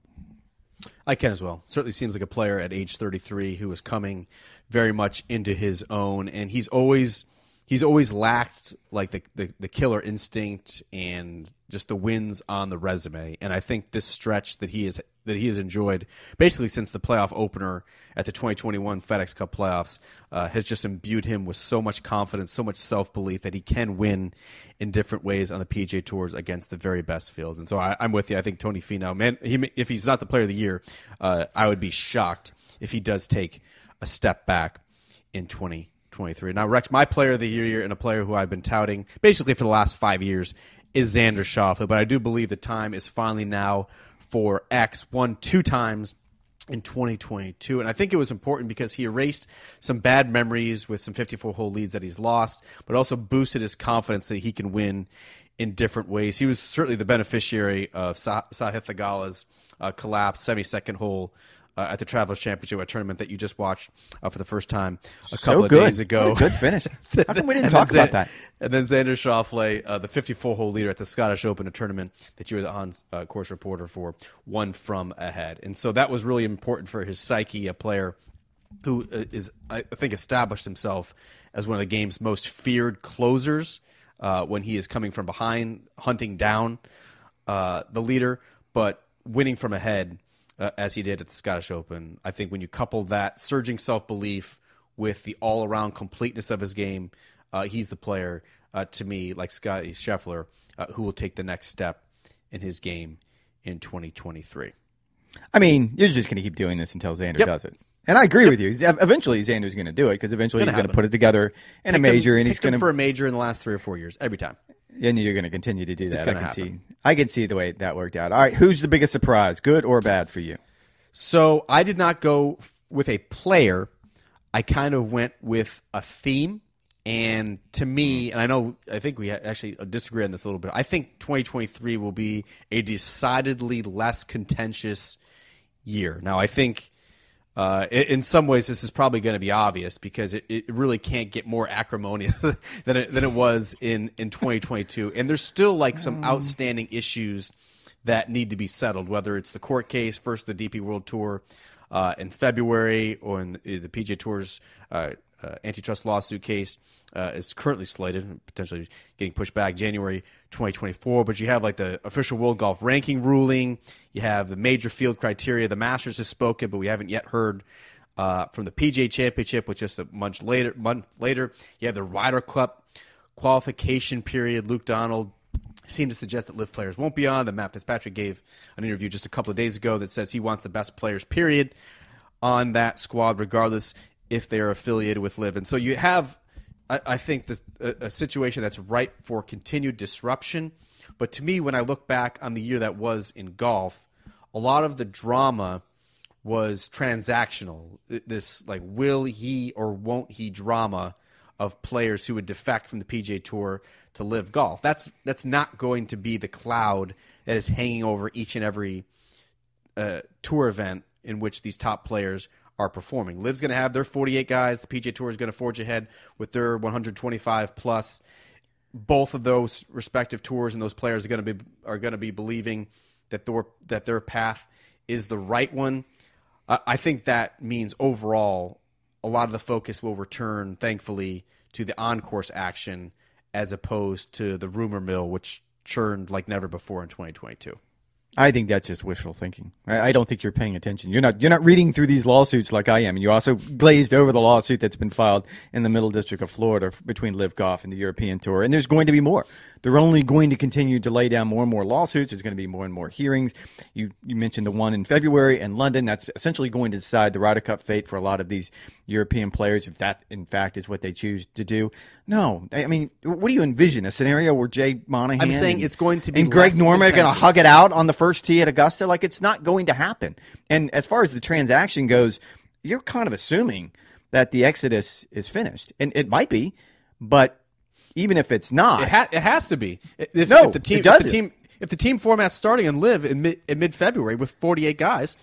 I can as well. Certainly seems like a player at age 33 who is coming very much into his own, and he's always he's always lacked like the, the, the killer instinct and just the wins on the resume. And I think this stretch that he is that he has enjoyed basically since the playoff opener at the 2021 FedEx Cup playoffs uh, has just imbued him with so much confidence, so much self belief that he can win in different ways on the PGA Tours against the very best fields. And so I, am with you. I think Tony Finau, man, he, if he's not the player of the year, uh, I would be shocked if he does take a step back in 2023. Now, Rex, my player of the year and a player who I've been touting basically for the last five years is Xander Schauffele, but I do believe the time is finally now for X. Won two times in 2022. And I think it was important because he erased some bad memories with some 54 hole leads that he's lost, but also boosted his confidence that he can win in different ways. He was certainly the beneficiary of Sah- Sahith Theegala's uh, collapse, semi second hole. Uh, at the Travelers Championship, a tournament that you just watched uh, for the first time a couple so of good. days ago. Good finish. *laughs* How come we didn't talk about that? And then Xander Schauffele, uh, the 54 hole leader at the Scottish Open, a tournament that you were the on uh, course reporter for, won from ahead. And so that was really important for his psyche, a player who uh, is, I think, established himself as one of the game's most feared closers uh, when he is coming from behind, hunting down uh, the leader, but winning from ahead uh, as he did at the Scottish Open. I think when you couple that surging self belief with the all around completeness of his game, uh, he's the player uh, to me, like Scotty Scheffler, uh, who will take the next step in his game in 2023. I mean, you're just going to keep doing this until Xander Yep. does it. And I agree with you. Eventually, Xander's going to do it because eventually Gonna he's going to put it together in a Picked him- major, and he's going to for a major in the last three or four years every time. And you're going to continue to do that. I gonna can happen. see. I can see the way that worked out. All right, who's the biggest surprise, good or bad for you? So I did not go f- with a player. I kind of went with a theme. And to me, mm-hmm. and I know, I think we actually uh, disagree on this a little bit. I think 2023 will be a decidedly less contentious year. Now, I think uh, in some ways this is probably going to be obvious because it, it really can't get more acrimonious *laughs* than it, than it was in, in 2022. And there's still like some outstanding issues that need to be settled, whether it's the court case, first the DP World Tour uh, in February, or in the, the PGA Tour's uh, uh, antitrust lawsuit case uh, is currently slated, potentially getting pushed back January 2024. But you have like the official World Golf Ranking ruling, you have the major field criteria. The Masters has spoken, but we haven't yet heard uh, from the PGA Championship, which is a month later. Month later, you have the Ryder Cup qualification period. Luke Donald seemed to suggest that LIV players won't be on. The Matt Fitzpatrick gave an interview just a couple of days ago that says he wants the best players, period, on that squad, regardless if they are affiliated with LIV. And so you have, I, I think, this a, a situation that's ripe for continued disruption. But to me, when I look back on the year that was in golf, a lot of the drama was transactional. This like will he or won't he drama of players who would defect from the PGA Tour to LIV golf. That's that's not going to be the cloud that is hanging over each and every uh, tour event in which these top players are performing. LIV's going to have their 48 guys. The PGA Tour is going to forge ahead with their 125 plus. Both of those respective tours and those players are going to be are going to be believing that their that their path is the right one. I I think that means overall, a lot of the focus will return, thankfully, to the on course action as opposed to the rumor mill, which churned like never before in 2022. I think that's just wishful thinking. I, I don't think you're paying attention. You're not. You're not reading through these lawsuits like I am. And you also glazed over the lawsuit that's been filed in the Middle District of Florida between LIV Golf and the European Tour. And there's going to be more. They're only going to continue to lay down more and more lawsuits. There's going to be more and more hearings. You you mentioned the one in February in London. That's essentially going to decide the Ryder Cup fate for a lot of these European players, if that in fact is what they choose to do. No, I mean, what do you envision? A scenario where Jay Monahan? I'm saying and- it's going to be and Greg Norman are going to hug it out on the first tee at Augusta. Like it's not going to happen. And as far as the transaction goes, you're kind of assuming that the exodus is finished, and it might be, but even if it's not, It, ha- it has to be. If, No, if the team, it if the doesn't. team, if the team format's starting and LIV in mid in mid February with 48 guys,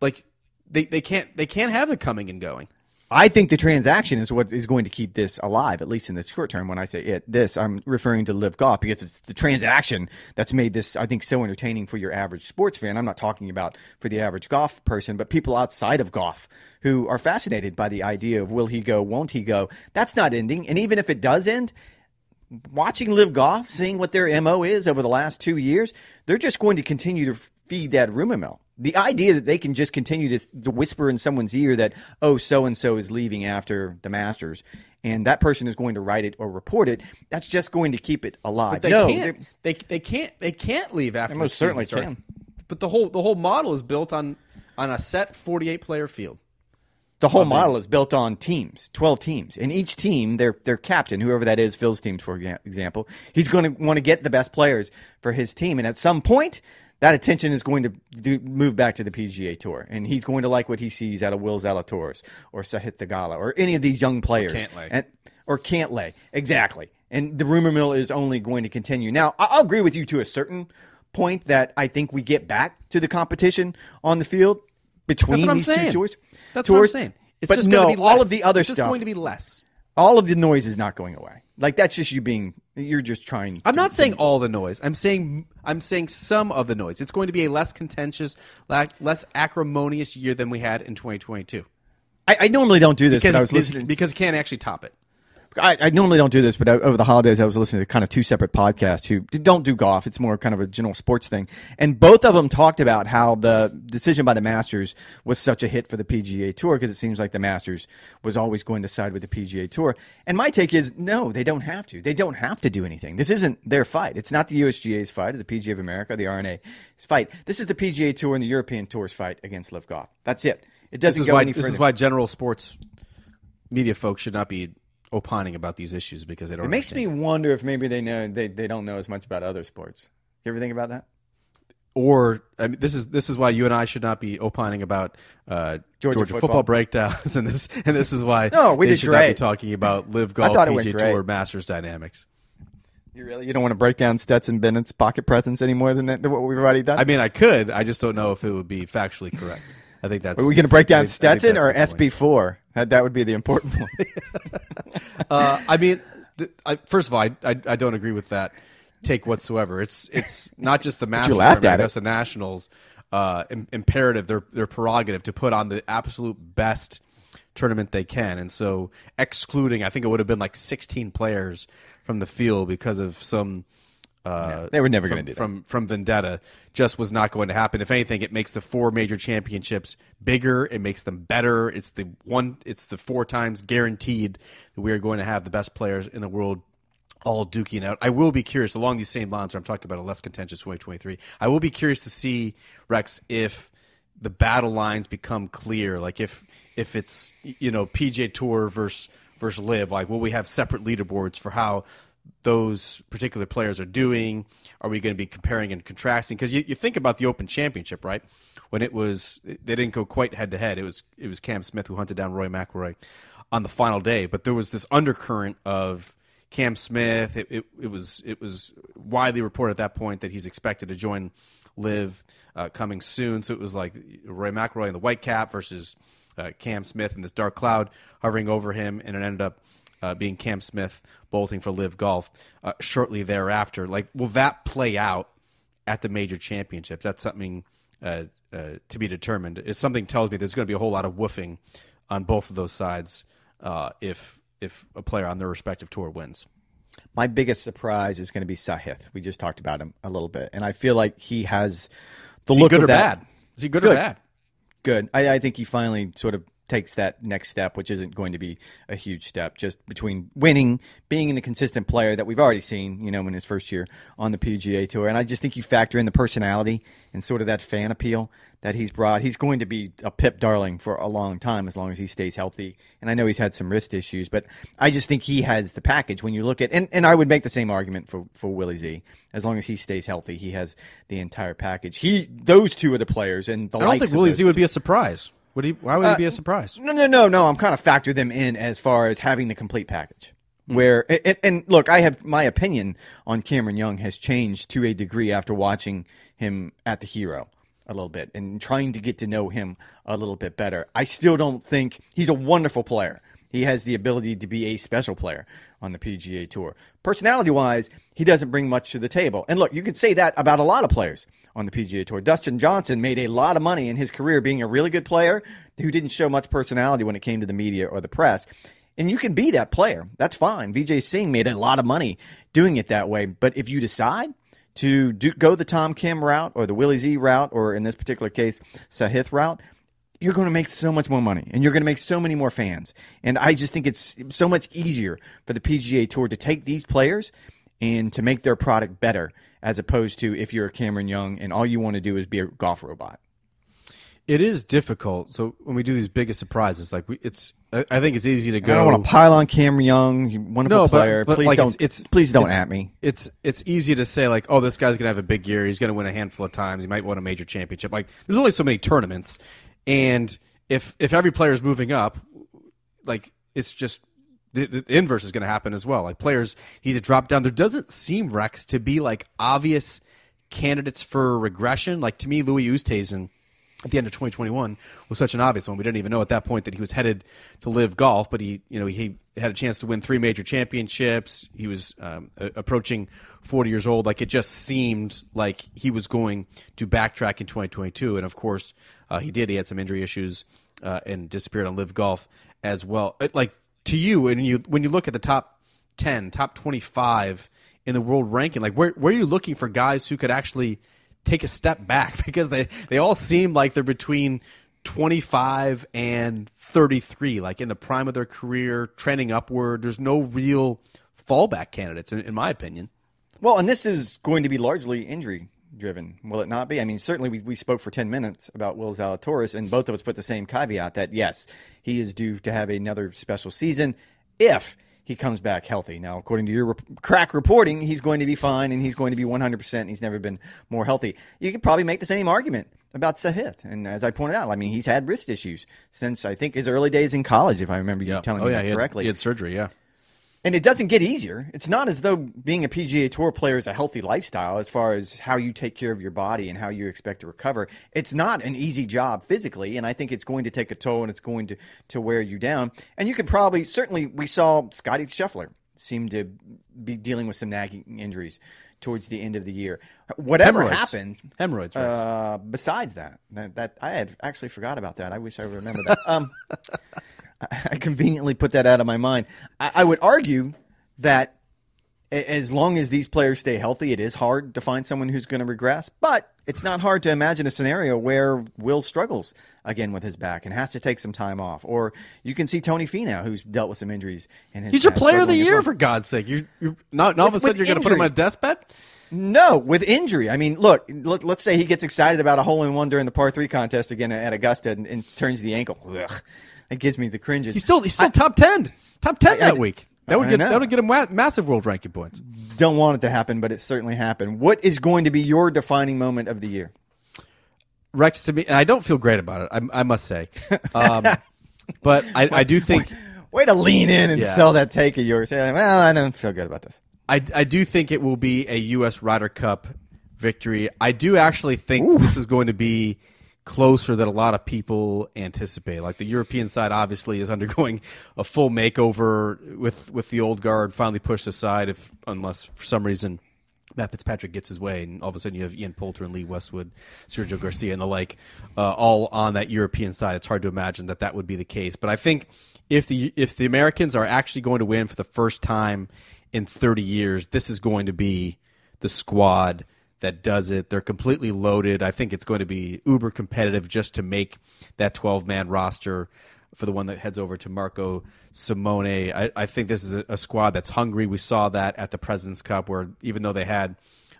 like they, they can't they can't have it coming and going. I think the transaction is what is going to keep this alive, at least in the short term. When I say it, this, I'm referring to LIV Golf because it's the transaction that's made this, I think, so entertaining for your average sports fan. I'm not talking about for the average golf person, but people outside of golf who are fascinated by the idea of will he go, won't he go. That's not ending. And even if it does end, watching LIV Golf, seeing what their MO is over the last two years, they're just going to continue to feed that rumor mill. The idea that they can just continue to, to whisper in someone's ear that, oh, so and so is leaving after the Masters, and that person is going to write it or report it, that's just going to keep it alive. But they no, can't. They they can't they can't leave after They the most certainly starts. can. But the whole the whole model is built on on a set 48 player field. the whole model is built on teams, 12 teams. And each team, their their captain, whoever that is, Phil's teams, for example, he's going to want to get the best players for his team. And at some point, that attention is going to do, move back to the PGA Tour. And he's going to like what he sees out of Will Zalatoris or Sahith Theegala or any of these young players. Cantlay. And, or Cantlay. Exactly. And the rumor mill is only going to continue. Now, I- I'll agree with you to a certain point that I think we get back to the competition on the field between what I'm these saying. two tours. That's what I'm saying. It's but just no, going to be all of the other it's just stuff, going to be less. all of the noise is not going away. Like that's just you being, you're just trying. I'm not saying all the noise. I'm saying I'm saying some of the noise. It's going to be a less contentious, less acrimonious year than we had in 2022. I, I normally don't do this, Because was because- listening. because it can't actually top it. I, I normally don't do this, but uh, over the holidays, I was listening to kind of two separate podcasts who don't do golf. It's more kind of a general sports thing. And both of them talked about how the decision by the Masters was such a hit for the PGA Tour because it seems like the Masters was always going to side with the PGA Tour. And my take is no, they don't have to. They don't have to do anything. This isn't their fight. It's not the USGA's fight or the PGA of America, the R&A's fight. This is the PGA Tour and the European Tour's fight against LIV Golf. That's it. It doesn't go why any this is why general sports media folks should not be opining about these issues because they don't. It makes me wonder if maybe they know they, they don't know as much about other sports. You ever think about that? Or I mean, this is this is why you and I should not be opining about uh, Georgia Georgia, football. football. breakdowns, *laughs* and this and this is why No, we should not be great. talking about *laughs* LIV golf, thought it went PGA great. Tour, Masters dynamics. You really you don't want to break down Stetson Bennett's pocket presence any more than, that, than what we've already done? I mean, I could. I just don't know if it would be factually correct. I think that's. Are we going to break down I Stetson or. SB4? That, that would be the important *laughs* one. Uh, I mean, th- I, first of all, I, I I don't agree with that take whatsoever. It's it's not just the *laughs* Masters, laughed tournament, at it. the Nationals uh, im- imperative, their their prerogative to put on the absolute best tournament they can, and so excluding, I think it would have been like 16 players from the field because of some. Uh, they were never gonna do that. From from Vendetta, just was not going to happen. If anything, it makes the four major championships bigger. It makes them better. It's the one. It's the four times guaranteed that we are going to have the best players in the world all duking out. I will be curious along these same lines. Where I'm talking about a less contentious 2023. I will be curious to see Rex if the battle lines become clear. Like if if it's you know PGA Tour versus versus LIV. Like will we have separate leaderboards for how those particular players are doing? Are we going to be comparing and contrasting? Because you, you think about the Open Championship, right? When it was, they didn't go quite head to head. It was it was Cam Smith who hunted down Rory McIlroy on the final day, but there was this undercurrent of Cam Smith. It, it, it was it was widely reported at that point that he's expected to join LIV uh, coming soon. So it was like Rory McIlroy in the white cap versus uh, Cam Smith in this dark cloud hovering over him, and it ended up uh, being Cam Smith bolting for LIV Golf uh, shortly thereafter. Like, will that play out at the major championships? That's something uh, uh, to be determined. Is something tells me there's going to be a whole lot of woofing on both of those sides uh, if if a player on their respective tour wins. My biggest surprise is going to be Sahith. We just talked about him a little bit, and I feel like he has the Is he look good of or that. bad? Is he good, or bad? Good. I, I think he finally sort of takes that next step, which isn't going to be a huge step, just between winning, being in the consistent player that we've already seen, you know, in his first year on the PGA Tour. And I just think you factor in the personality and sort of that fan appeal that he's brought. He's going to be a PIP darling for a long time as long as he stays healthy. And I know he's had some wrist issues, but I just think he has the package when you look at and, and I would make the same argument for, for Willie Z. As long as he stays healthy, he has the entire package. He those two are the players and the I don't think Willie Z would be a surprise. Would he? Why would it uh, be a surprise? no, no, no, no. I'm kind of factor them in as far as having the complete package. Hmm. Where and, and look, I have my opinion on Cameron Young has changed to a degree after watching him at the Hero a little bit and trying to get to know him a little bit better. I still don't think he's a wonderful player. He has the ability to be a special player on the PGA Tour. Personality wise, he doesn't bring much to the table. And look, you could say that about a lot of players on the PGA Tour. Dustin Johnson made a lot of money in his career being a really good player who didn't show much personality when it came to the media or the press. And you can be that player. That's fine. Vijay Singh made a lot of money doing it that way. But if you decide to do, go the Tom Kim route or the Willie Z route, or in this particular case, Sahith route, you're going to make so much more money and you're going to make so many more fans. And I just think it's so much easier for the PGA Tour to take these players and to make their product better as opposed to if you're a Cameron Young and all you want to do is be a golf robot. It is difficult. So when we do these biggest surprises, like we, it's, I, I think it's easy to go. I don't want to pile on Cameron Young, you wonderful no, player. but, but please like don't. it's, it's please don't it's- at me. It's it's easy to say like, oh, this guy's gonna have a big year. He's gonna win a handful of times. He might win a major championship. Like, there's only so many tournaments, and if if every player is moving up, like it's just the, the inverse is going to happen as well. Like players need to drop down. There doesn't seem Rex to be like obvious candidates for regression. Like to me, Louis Oosthuizen at the end of 2021 was such an obvious one. We didn't even know at that point that he was headed to LIV golf, but he, you know, he had a chance to win three major championships. He was um, a- approaching 40 years old. Like it just seemed like he was going to backtrack in 2022, and of course, uh, he did. He had some injury issues uh, and disappeared on LIV golf as well. It- like to you, when you when you look at the top 10, top 25 in the world ranking, like where where are you looking for guys who could actually take a step back *laughs* because they they all seem like they're between 25 and 33 like in the prime of their career trending upward there's no real fallback candidates in, in my opinion Well, and this is going to be largely injury driven, will it not be? I mean, certainly we, we spoke for 10 minutes about Will Zalatoris, and both of us put the same caveat that yes, he is due to have another special season if he comes back healthy. Now, according to your rep- crack reporting, he's going to be fine and he's going to be 100%. And he's never been more healthy. You could probably make the same argument about Sahith. And as I pointed out, I mean, he's had wrist issues since I think his early days in college, if I remember you telling oh, me yeah, that he had- correctly. he had surgery, yeah. And it doesn't get easier. It's not as though being a PGA Tour player is a healthy lifestyle as far as how you take care of your body and how you expect to recover. It's not an easy job physically, and I think it's going to take a toll and it's going to, to wear you down. And you can probably, certainly, we saw Scotty Scheffler seem to be dealing with some nagging injuries towards the end of the year. Whatever Hemorrhoids. happens, Hemorrhoids, right. uh, besides that, that, that I had actually forgot about that. I wish I remember that. Um, *laughs* *laughs* I conveniently put that out of my mind. I, I would argue that as long as these players stay healthy, it is hard to find someone who's going to regress. But it's not hard to imagine a scenario where Will struggles again with his back and has to take some time off. Or you can see Tony Finau, who's dealt with some injuries. And He's your player of the year, for God's sake. You, you not, all of a sudden you're going to put him on a deathbed? No, with injury. I mean, look, let, let's say he gets excited about a hole in one during the par three contest again at Augusta and, and turns the ankle. Ugh, that gives me the cringes. He's still he's still top ten, top ten I- that I- week. That would get that would get him wa- massive world ranking points. don't want it to happen, but it certainly happened. What is going to be your defining moment of the year? Rex to me, and I don't feel great about it. I, I must say, um, *laughs* but I, I do think Way to lean in and Yeah. sell that take of yours. Yeah, well, I don't feel good about this. I, I do think it will be a U.S. Ryder Cup victory. I do actually think this is going to be closer than a lot of people anticipate. Like the European side, obviously, is *laughs* undergoing a full makeover with with the old guard finally pushed aside. If unless for some reason Matt Fitzpatrick gets his way, and all of a sudden you have Ian Poulter and Lee Westwood, Sergio Garcia, and the like, uh, all on that European side. It's hard to imagine that that would be the case. But I think if the if the Americans are actually going to win for the first time in 30 years, this is going to be the squad that does it. They're completely loaded. I think it's going to be uber competitive just to make that 12 man roster for the one that heads over to Marco Simone. I, I think this is a, a squad that's hungry. We saw that at the President's Cup, where even though they had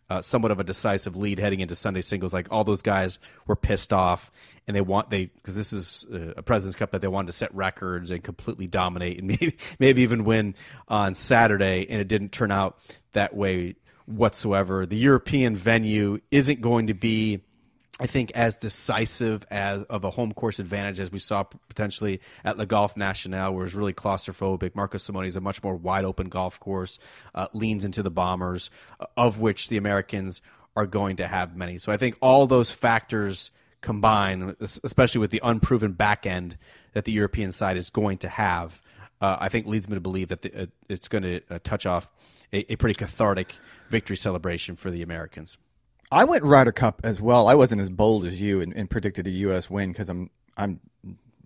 uh, somewhat of a decisive lead heading into Sunday singles, like all those guys were pissed off, and they want they because this is uh, a President's Cup that they wanted to set records and completely dominate and maybe *laughs* maybe even win on Saturday, and it didn't turn out that way whatsoever. The European venue isn't going to be I think as decisive as of a home course advantage as we saw potentially at Le Golf National, where it's really claustrophobic. Marco Simone is a much more wide open golf course, uh, leans into the bombers, uh, of which the Americans are going to have many. So I think all those factors combine, especially with the unproven back end that the European side is going to have, uh, I think leads me to believe that the, uh, it's going to uh, touch off a, a pretty cathartic victory celebration for the Americans. I went Ryder Cup as well. I wasn't as bold as you and, and predicted a U.S. win because I'm I'm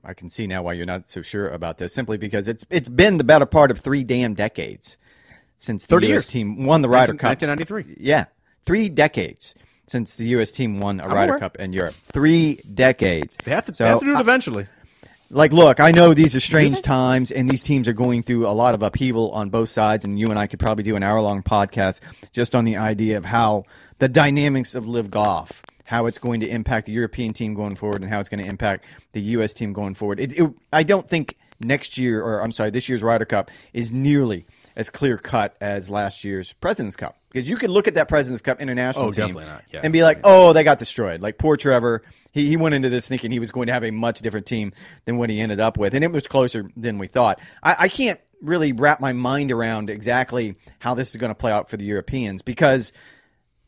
I can see now why you're not so sure about this. Simply because it's it's been the better part of three damn decades since the 30 U.S. years. team won the Ryder Cup. 1993. Yeah, three decades since the U.S. team won a Ryder aware. Cup in Europe. Three decades. They have to, So, they have to do it I- eventually. Like look i know these are strange times and these teams are going through a lot of upheaval on both sides and you and i could probably do an hour long podcast just on the idea of how the dynamics of LIV golf how it's going to impact the european team going forward and how it's going to impact the us team going forward. It, it, i don't think next year or i'm sorry this year's ryder cup is nearly as clear cut as last year's president's cup because you could look at that president's cup international Oh, team. Yeah. and be like oh they got destroyed like poor trevor he, he went into this thinking he was going to have a much different team than what he ended up with and it was closer than we thought i, I can't really wrap my mind around exactly how this is going to play out for the europeans because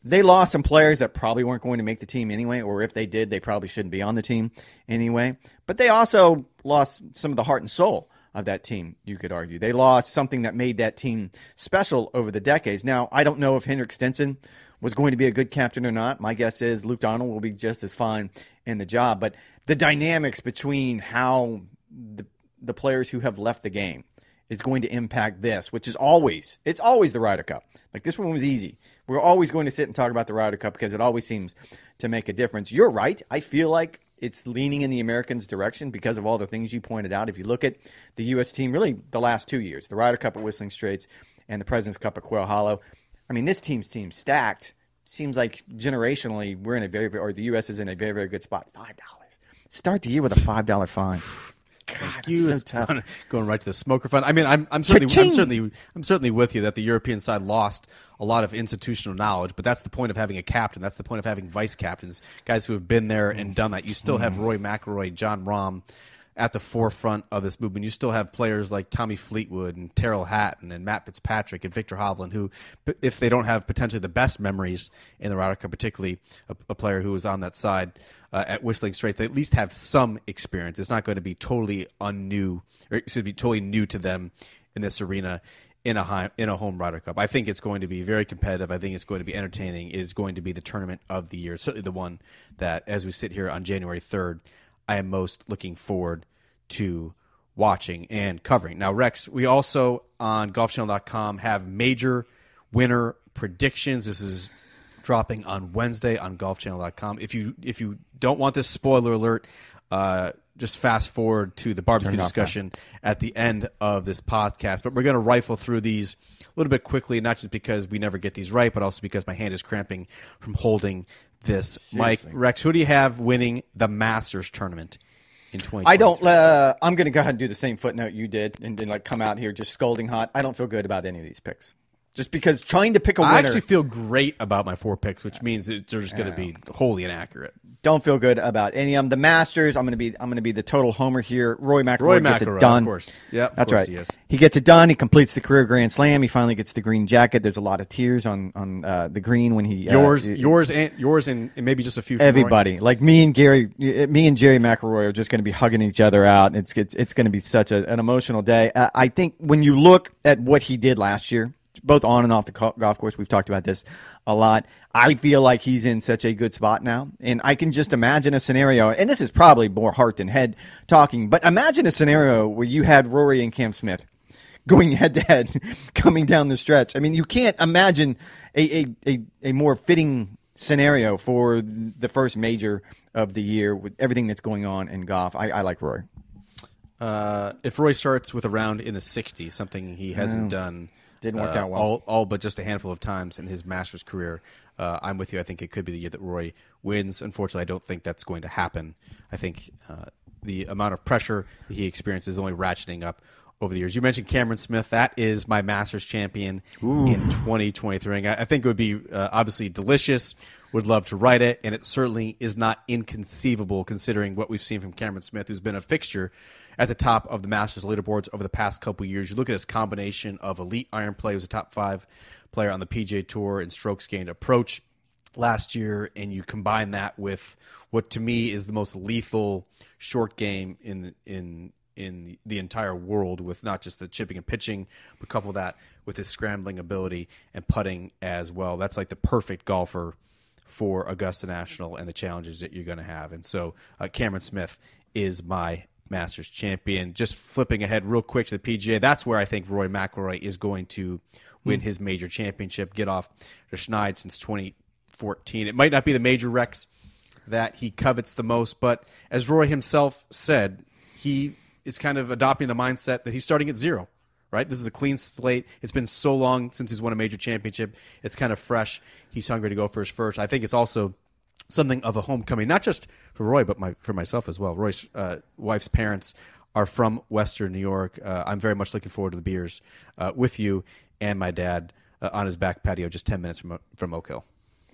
they lost some players that probably weren't going to make the team anyway, or if they did, they probably shouldn't be on the team anyway. But they also lost some of the heart and soul of that team, you could argue. They lost something that made that team special over the decades. Now, I don't know if Henrik Stenson was going to be a good captain or not. My guess is Luke Donald will be just as fine in the job. But the dynamics between how the, the players who have left the game is going to impact this, which is always it's always the Ryder Cup. Like this one was easy. We're always going to sit and talk about the Ryder Cup because it always seems to make a difference. You're right. I feel like it's leaning in the Americans' direction because of all the things you pointed out. If you look at the U.S. team, really the last two years, the Ryder Cup at Whistling Straits and the President's Cup at Quail Hollow. I mean, this team's team stacked. Seems like generationally we're in a very, very or the U.S. is in a very, very good spot. Five dollars. Start the year with a five dollar fine. Thank you. so tough. Going, going right to the smoker fund. I mean, I'm, I'm certainly, I'm certainly, I'm certainly with you that the European side lost a lot of institutional knowledge, but that's the point of having a captain. That's the point of having vice captains, guys who have been there and done that. You still have Rory McIlroy, Jon Rahm at the forefront of this movement. You still have players like Tommy Fleetwood and Tyrrell Hatton and Matt Fitzpatrick and Viktor Hovland, who, if they don't have potentially the best memories in the Ryder Cup, particularly a, a player who was on that side uh, at Whistling Straits, they at least have some experience. It's not going to be totally unnew, or excuse totally new to them in this arena in a high, in a home Ryder Cup. I think it's going to be very competitive. I think it's going to be entertaining. It is going to be the tournament of the year. Certainly the one that, as we sit here on January third, I am most looking forward to watching and covering. Now, Rex, we also on golfchannel.com have major winner predictions. This is dropping on Wednesday on golfchannel.com. If you if you don't want this spoiler alert, uh, just fast forward to the barbecue Turn it off discussion at the end of this podcast. But we're going to rifle through these a little bit quickly, not just because we never get these right, but also because my hand is cramping from holding this mic. Seriously. Rex, who do you have winning the Masters tournament in 2020? I don't. Uh, I'm going to go ahead and do the same footnote you did, and then like come out here just scolding hot. I don't feel good about any of these picks, just because trying to pick a winner. I actually feel great about my four picks, which means they're just going to be wholly inaccurate. don't feel good about any of them. The Masters, I'm going to be I'm going to be the total homer here. Rory McIlroy Rory gets McIlroy, it done. of course. Yep, that's course right. he is. He gets it done. He completes the career Grand Slam. He finally gets the green jacket. There's a lot of tears on on uh, the green when he uh, Yours, it- yours, and yours, and, and maybe just a few. everybody like me and Gary, me and Gerry McIlroy are just going to be hugging each other out. It's it's, it's going to be such a, an emotional day. Uh, I think when you look at what he did last year, both on and off the golf course, we've talked about this a lot. I feel like he's in such a good spot now, and I can just imagine a scenario. And this is probably more heart than head talking, but imagine a scenario where you had Rory and Cam Smith going *laughs* head to head coming down the stretch. I mean, you can't imagine a, a, a, a more fitting scenario for the first major of the year with everything that's going on in golf. I, I like Rory. Uh, if Rory starts with a round in the 60s, something he hasn't done, Didn't work uh, out well. All, all but just a handful of times in his Masters career. Uh, I'm with you. I think it could be the year that Rory wins. Unfortunately, I don't think that's going to happen. I think uh, the amount of pressure he experiences is only ratcheting up over the years. You mentioned Cameron Smith. That is my Masters champion in 2023. I I think it would be uh, obviously delicious. Would love to write it, and it certainly is not inconceivable considering what we've seen from Cameron Smith, who's been a fixture at the top of the Masters leaderboards over the past couple years. You look at his combination of elite iron play, was a top five player on the PGA Tour and strokes gained approach last year, and you combine that with what to me is the most lethal short game in in in the entire world, with not just the chipping and pitching, but couple that with his scrambling ability and putting as well. That's like the perfect golfer for Augusta National and the challenges that you're going to have. And so uh, Cameron Smith is my Masters champion. Just flipping ahead real quick to the PGA, that's where I think Rory McIlroy is going to win his major championship, get off the schneid since 2014. It might not be the major Rex that he covets the most, but as Rory himself said, he is kind of adopting the mindset that he's starting at zero right? This is a clean slate. It's been so long since he's won a major championship. It's kind of fresh. He's hungry to go for his first. I think it's also something of a homecoming, not just for Rory, but my, for myself as well. Rory's uh, wife's parents are from Western New York. Uh, I'm very much looking forward to the beers uh, with you and my dad uh, on his back patio, just 10 minutes from, from Oak Hill.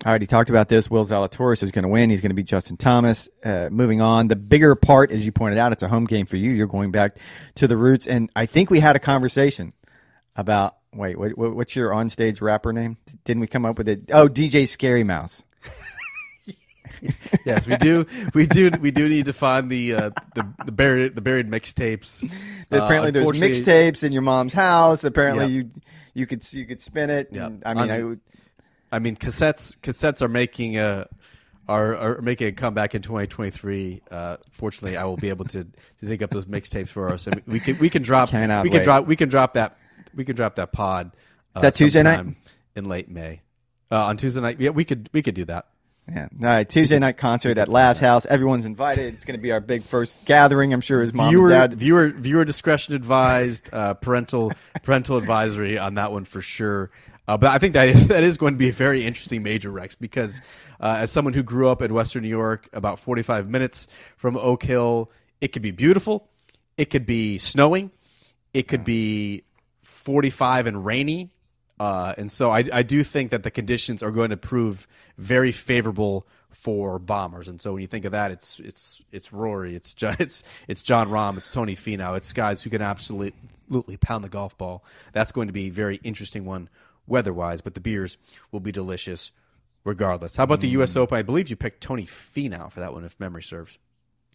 I already talked about this. Will Zalatoris is going to win. He's going to beat Justin Thomas. Uh, moving on, the bigger part, as you pointed out, it's a home game for you. You're going back to the roots, and I think we had a conversation about. Wait, what, what- what's your onstage rapper name? Didn't we come up with it? Oh, DJ Scary Mouse. *laughs* *laughs* Yes, we do. we do. We do need to find the uh, the, the buried the buried mixtapes. *laughs* Uh, apparently, there's mixtapes in your mom's house. Apparently, Yeah. you you could you could spin it. Yeah. I mean, I would, I mean, cassettes cassettes are making a are, are making a comeback in 2023. Uh, fortunately, I will be able to, to dig up those mixtapes for us, and we can we can drop Cannot we can wait. drop we can drop that we can drop that pod. Uh, Is that Tuesday night? in late May? Uh, on Tuesday night, yeah, we could we could do that. yeah. All right, Tuesday night concert at Lav's house. Everyone's invited. It's going to be our big first gathering. I'm sure his mom viewer and dad. viewer viewer discretion advised. Uh, parental parental advisory on that one for sure. Uh, but I think that is *laughs* that is going to be a very interesting major Rex because uh, as someone who grew up in Western New York, about 45 minutes from Oak Hill, it could be beautiful. it could be snowing, it could be 45 and rainy. Uh, and so I, I do think that the conditions are going to prove very favorable for bombers. And so when you think of that, it's it's it's Rory, it's Jon, *laughs* it's it's Jon Rahm, it's Tony Finau, it's guys who can absolutely pound the golf ball. That's going to be a very interesting one weather-wise, but the beers will be delicious regardless. How about the U.S. Mm. Open? I believe you picked Tony Finau for that one, if memory serves.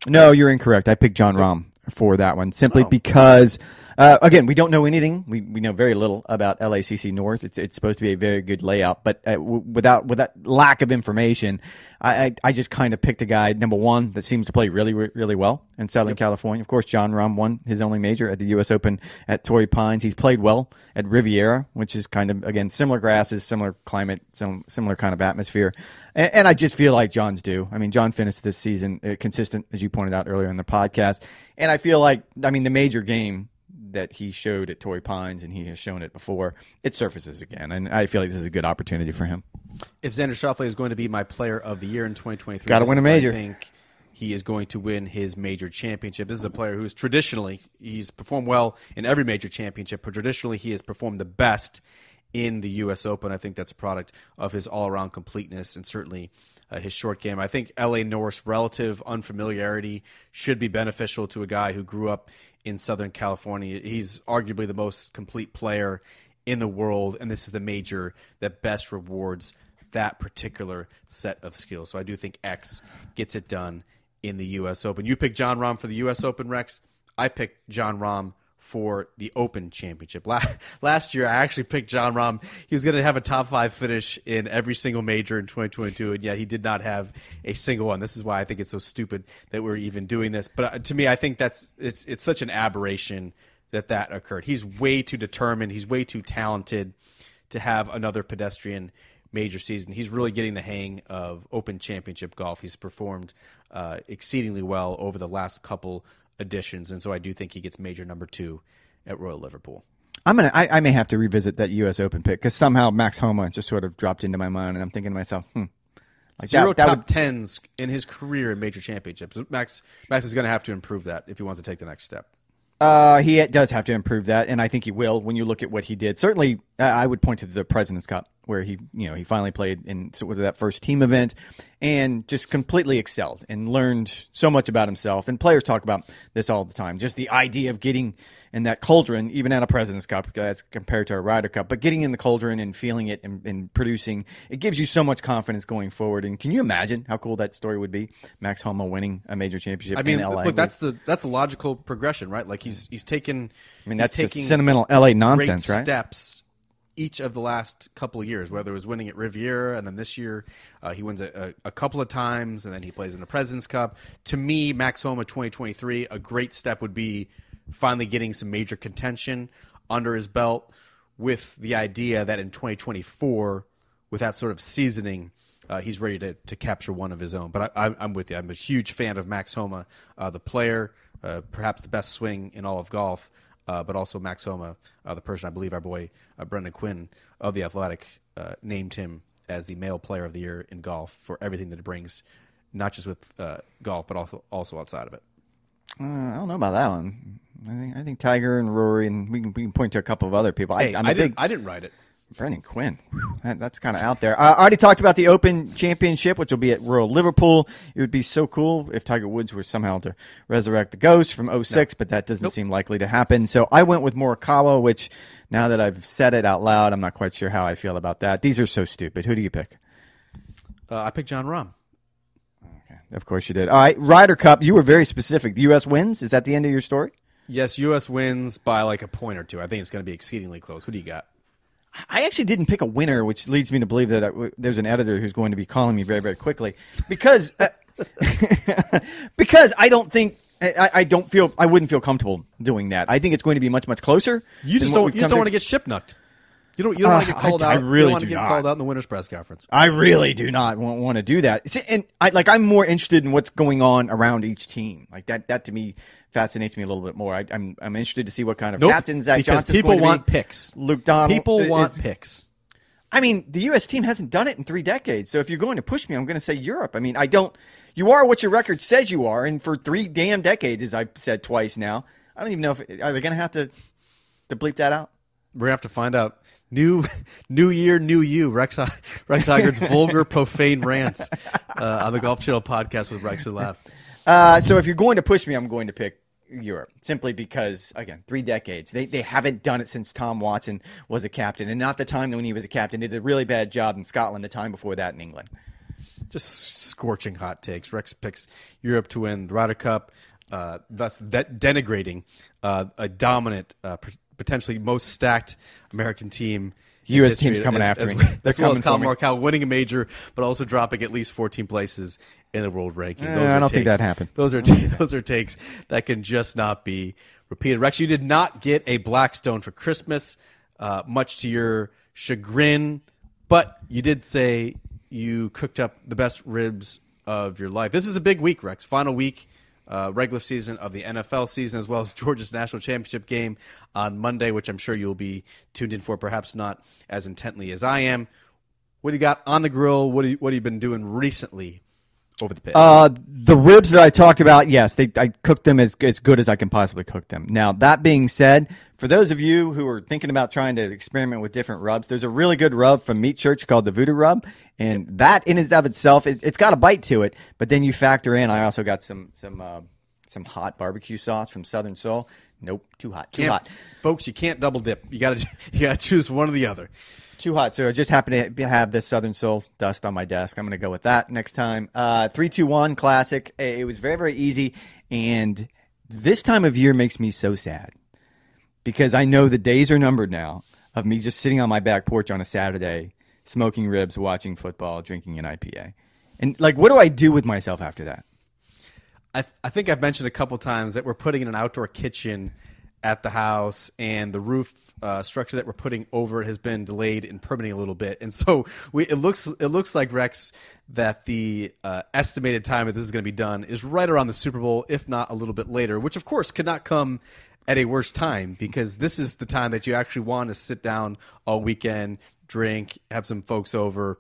No, you're incorrect. I picked Jon Rahm for that one simply Oh. because, uh, again, we don't know anything. We, we know very little about LACC North. It's, it's supposed to be a very good layout, but uh, w- without with that lack of information, I, I, I just kind of picked a guy number one that seems to play really re- really well in Southern California. Of course, Jon Rahm won his only major at the U.S. Open at Torrey Pines. He's played well at Riviera, which is kind of again similar grasses, similar climate, some similar kind of atmosphere. And, and I just feel like Jon's due. I mean, Jon finished this season uh, consistent, as you pointed out earlier in the podcast. And I feel like, I mean, the major game that he showed at Torrey Pines, and he has shown it before, it surfaces again. And I feel like this is a good opportunity for him. If Xander Schauffele is going to be my player of the year in 2023, Gotta win a major. I think he is going to win his major championship. This is a player who's traditionally he's performed well in every major championship, but traditionally he has performed the best in the U.S. Open. I think that's a product of his all-around completeness and certainly uh, his short game. I think L.A. Norris' relative unfamiliarity should be beneficial to a guy who grew up in Southern California. He's arguably the most complete player in the world, and this is the major that best rewards that particular set of skills. So I do think X gets it done in the U.S. Open. You picked Jon Rahm for the U.S. Open, Rex. I picked Jon Rahm for the Open Championship. La- *laughs* Last year, I actually picked Jon Rahm. He was going to have a top five finish in every single major in 2022, and yet he did not have a single one. This is why I think it's so stupid that we're even doing this. But uh, to me, I think that's it's it's such an aberration that that occurred. He's way too determined. He's way too talented to have another pedestrian major season. He's really getting the hang of Open Championship golf. He's performed uh, exceedingly well over the last couple editions, and so I do think he gets major number two at Royal Liverpool. I'm gonna. I, I may have to revisit that U.S. Open pick because somehow Max Homa just sort of dropped into my mind, and I'm thinking to myself, hmm, like Zero that, that top would- tens in his career in major championships. Max Max is going to have to improve that if he wants to take the next step. Uh, he does have to improve that, and I think he will. When you look at what he did, certainly, I would point to the President's Cup where he, you know, he finally played in sort of that first team event, and just completely excelled and learned so much about himself. And players talk about this all the time, just the idea of getting in that cauldron, even at a President's Cup as compared to a Ryder Cup, but getting in the cauldron and feeling it and, and producing, it gives you so much confidence going forward. And can you imagine how cool that story would be? Max Homa winning a major championship I mean, in LA. look, that's the that's a logical progression, right? Like he's he's taken. I mean, that's just taking sentimental LA nonsense, great right? Steps each of the last couple of years, whether it was winning at Riviera and then this year uh, he wins a, a, a couple of times and then he plays in the President's Cup. To me, Max Homa 2023, a great step would be finally getting some major contention under his belt with the idea that in 2024, with that sort of seasoning, uh, he's ready to, to capture one of his own. But I, I'm with you. I'm a huge fan of Max Homa, uh, the player, uh, perhaps the best swing in all of golf, uh, but also Max Homa, uh, the person I believe our boy uh, Brendan Quinn of The Athletic uh, named him as the male player of the year in golf for everything that it brings, not just with uh, golf, but also also outside of it. Uh, I don't know about that one. I think I think Tiger and Rory, and we can, we can point to a couple of other people. Hey, I, I'm I didn't, big I didn't write it. Brendan Quinn. That- that's kind of out there. I already talked about the Open Championship, which will be at Royal Liverpool. It would be so cool if Tiger Woods were somehow to resurrect the ghost from 06, but that doesn't seem likely to happen. So I went with Morikawa, which now that I've said it out loud, I'm not quite sure how I feel about that. These are so stupid. Who do you pick? Uh, I picked Jon Rahm. Of course you did. All right, Ryder Cup. You were very specific. The U.S. wins. Is that the end of your story? Yes, U.S. wins by like a point or two. I think it's going to be exceedingly close. Who do you got? I actually didn't pick a winner, which leads me to believe that I, there's an editor who's going to be calling me very, very quickly because uh, *laughs* because I don't think I, I don't feel I wouldn't feel comfortable doing that. I think it's going to be much, much closer. You just don't. You just don't want to get ship knocked. You don't. You don't want to Uh, get called I- I out. you really don't want to do get not. called out in the winners' press conference. I really do not want, want to do that. See, And I like I'm more interested in what's going on around each team. Like that that to me fascinates me a little bit more. I, I'm I'm interested to see what kind of Nope, captains Zach because Johnson's people to be. want picks. Luke Donald. People is- want picks. I mean, the U.S. team hasn't done it in three decades. So if you're going to push me, I'm going to say Europe. I mean, I don't. You are what your record says you are, and for three damn decades, as I've said twice now, I don't even know if are they going to have to to bleep that out. We're gonna have to find out. New, *laughs* new year, new you. Rex *laughs* Rex Hoggard's vulgar, profane rants uh, on the Golf Channel podcast with Rex and Lav. Uh, so if you're going to push me, I'm going to pick Europe simply because again, three decades. They they haven't done it since Tom Watson was a captain, and not the time when he was a captain. Did a really bad job in Scotland. The time before that in England. Just scorching hot takes. Rex picks Europe to win the Ryder Cup, uh, thus de- denigrating uh, a dominant uh, potentially most stacked American team. U.S. team's coming as, after as, me. *laughs* As, well as Collin Morikawa winning a major, but also dropping at least 14 places in the world ranking. Eh, I don't takes, think that happened. Those are *laughs* those are takes that can just not be repeated. Rex, you did not get a Blackstone for Christmas, uh, much to your chagrin, but you did say you cooked up the best ribs of your life. This is a big week, Rex. Final week uh, regular season of the NFL season, as well as *laughs* Georgia's national championship game on Monday, which I'm sure you'll be tuned in for, perhaps not as intently as I am. What do you got on the grill? What, you, what have you been doing recently over the pit? Uh, the ribs that I talked about, yes, they, I cooked them as, as good as I can possibly cook them. Now, that being said, for those of you who are thinking about trying to experiment with different rubs, there's a really good rub from Meat Church called the Voodoo Rub, and that in and of itself, it, has got a bite to it. But then you factor in, I also got some some uh, some hot barbecue sauce from Southern Soul. Nope, too hot, too can't, hot, folks. You can't double dip. You got to *laughs* you got to choose one or the other. Too hot. So I just happen to have this Southern Soul dust on my desk. I'm going to go with that next time. Uh, three, two, one, classic. It was very, very easy, and this time of year makes me so sad because I know the days are numbered now of me just sitting on my back porch on a Saturday, smoking ribs, watching football, drinking an IPA. And like, what do I do with myself after that? I, th- I think I've mentioned a couple times that we're putting in an outdoor kitchen at the house, and the roof uh, structure that we're putting over it has been delayed in permitting a little bit. And so we, it looks it looks like Rex that the uh, estimated time that this is going to be done is right around the Super Bowl, if not a little bit later. Which of course could not come at a worse time because this is the time that you actually want to sit down all weekend, drink, have some folks over,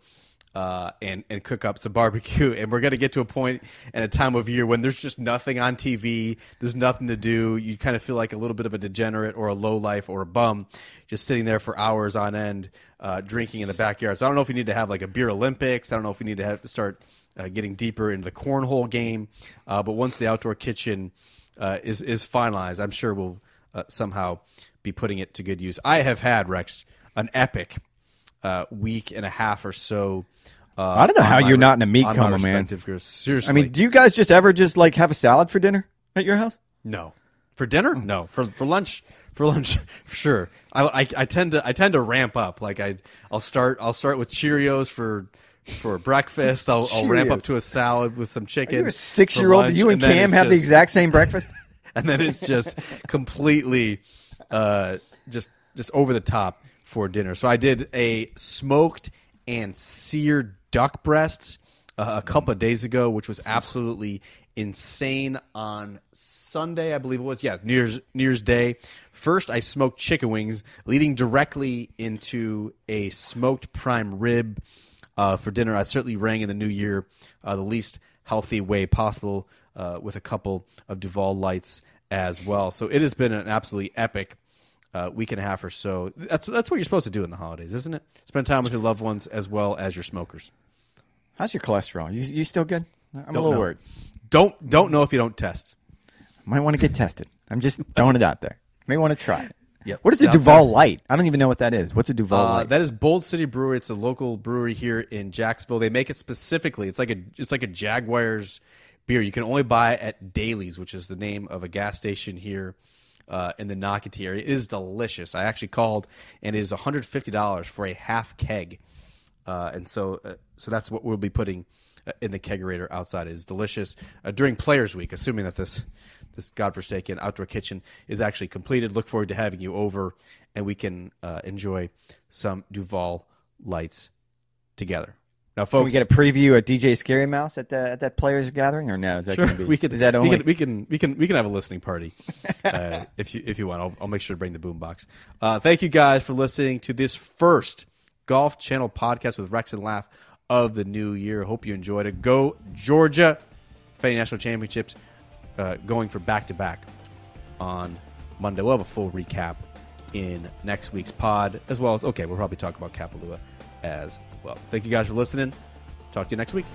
uh, and and cook up some barbecue. *laughs* And we're gonna get to a point and a time of year when there's just nothing on TV. There's nothing to do. You kind of feel like a little bit of a degenerate or a low life or a bum, just sitting there for hours on end, uh, drinking in the backyard. So I don't know if we need to have like a beer Olympics. I don't know if we need to have to start uh, getting deeper into the cornhole game. Uh, but once the outdoor kitchen uh, is is finalized, I'm sure we'll uh, somehow be putting it to good use. I have had Rex an epic uh, week and a half or so. Uh, I don't know how you're not in a meat coma, man. Seriously, I mean, do you guys just ever just like have a salad for dinner at your house? No, for dinner, no. For for lunch, for lunch, *laughs* sure. I, I, I tend to I tend to ramp up. Like I I'll start I'll start with Cheerios for for breakfast. I'll, I'll ramp up to a salad with some chicken. You're a six year old. Do you and, and Cam have just, the exact same breakfast? *laughs* and then it's just completely uh, just just over the top for dinner. So I did a smoked and seared duck breast uh, a couple of days ago, which was absolutely insane on Sunday, I believe it was. Yeah, New Year's, New Year's Day. First, I smoked chicken wings, leading directly into a smoked prime rib uh, for dinner. I certainly rang in the new year uh, the least healthy way possible uh, with a couple of Duval lights as well. So it has been an absolutely epic uh, week and a half or so. That's that's what you're supposed to do in the holidays, isn't it? Spend time with your loved ones as well as your smokers. How's your cholesterol? You, you still good? I'm don't a little know. worried. Don't don't know if you don't test. Might want to get tested. I'm just throwing it out there. May want to try it. Yep. What is a Duval Light? I don't even know what that is. What's a Duval uh, Light? That is Bold City Brewery. It's a local brewery here in Jacksonville. They make it specifically. It's like a it's like a Jaguars beer. You can only buy it at Daly's, which is the name of a gas station here uh, in the area. It is delicious. I actually called, and it is $150 for a half keg. Uh, and so, uh, so that's what we'll be putting uh, in the kegerator outside. It is delicious uh, during Players Week, assuming that this this godforsaken outdoor kitchen is actually completed. Look forward to having you over, and we can uh, enjoy some Duval lights together. Now, folks, can we get a preview of DJ Scary Mouse at the, at that players gathering, or no? Is that sure, be, we could. Is that only? We can, we can we can we can have a listening party *laughs* uh, if you if you want. I'll, I'll, make sure to bring the boombox. Uh, thank you guys for listening to this first Golf Channel podcast with Rex and Lav of the new year. Hope you enjoyed it. Go Georgia! Defending national championships, uh, going for back to back on Monday. We'll have a full recap in next week's pod, as well as, okay, we'll probably talk about Kapalua as well. Thank you guys for listening. Talk to you next week.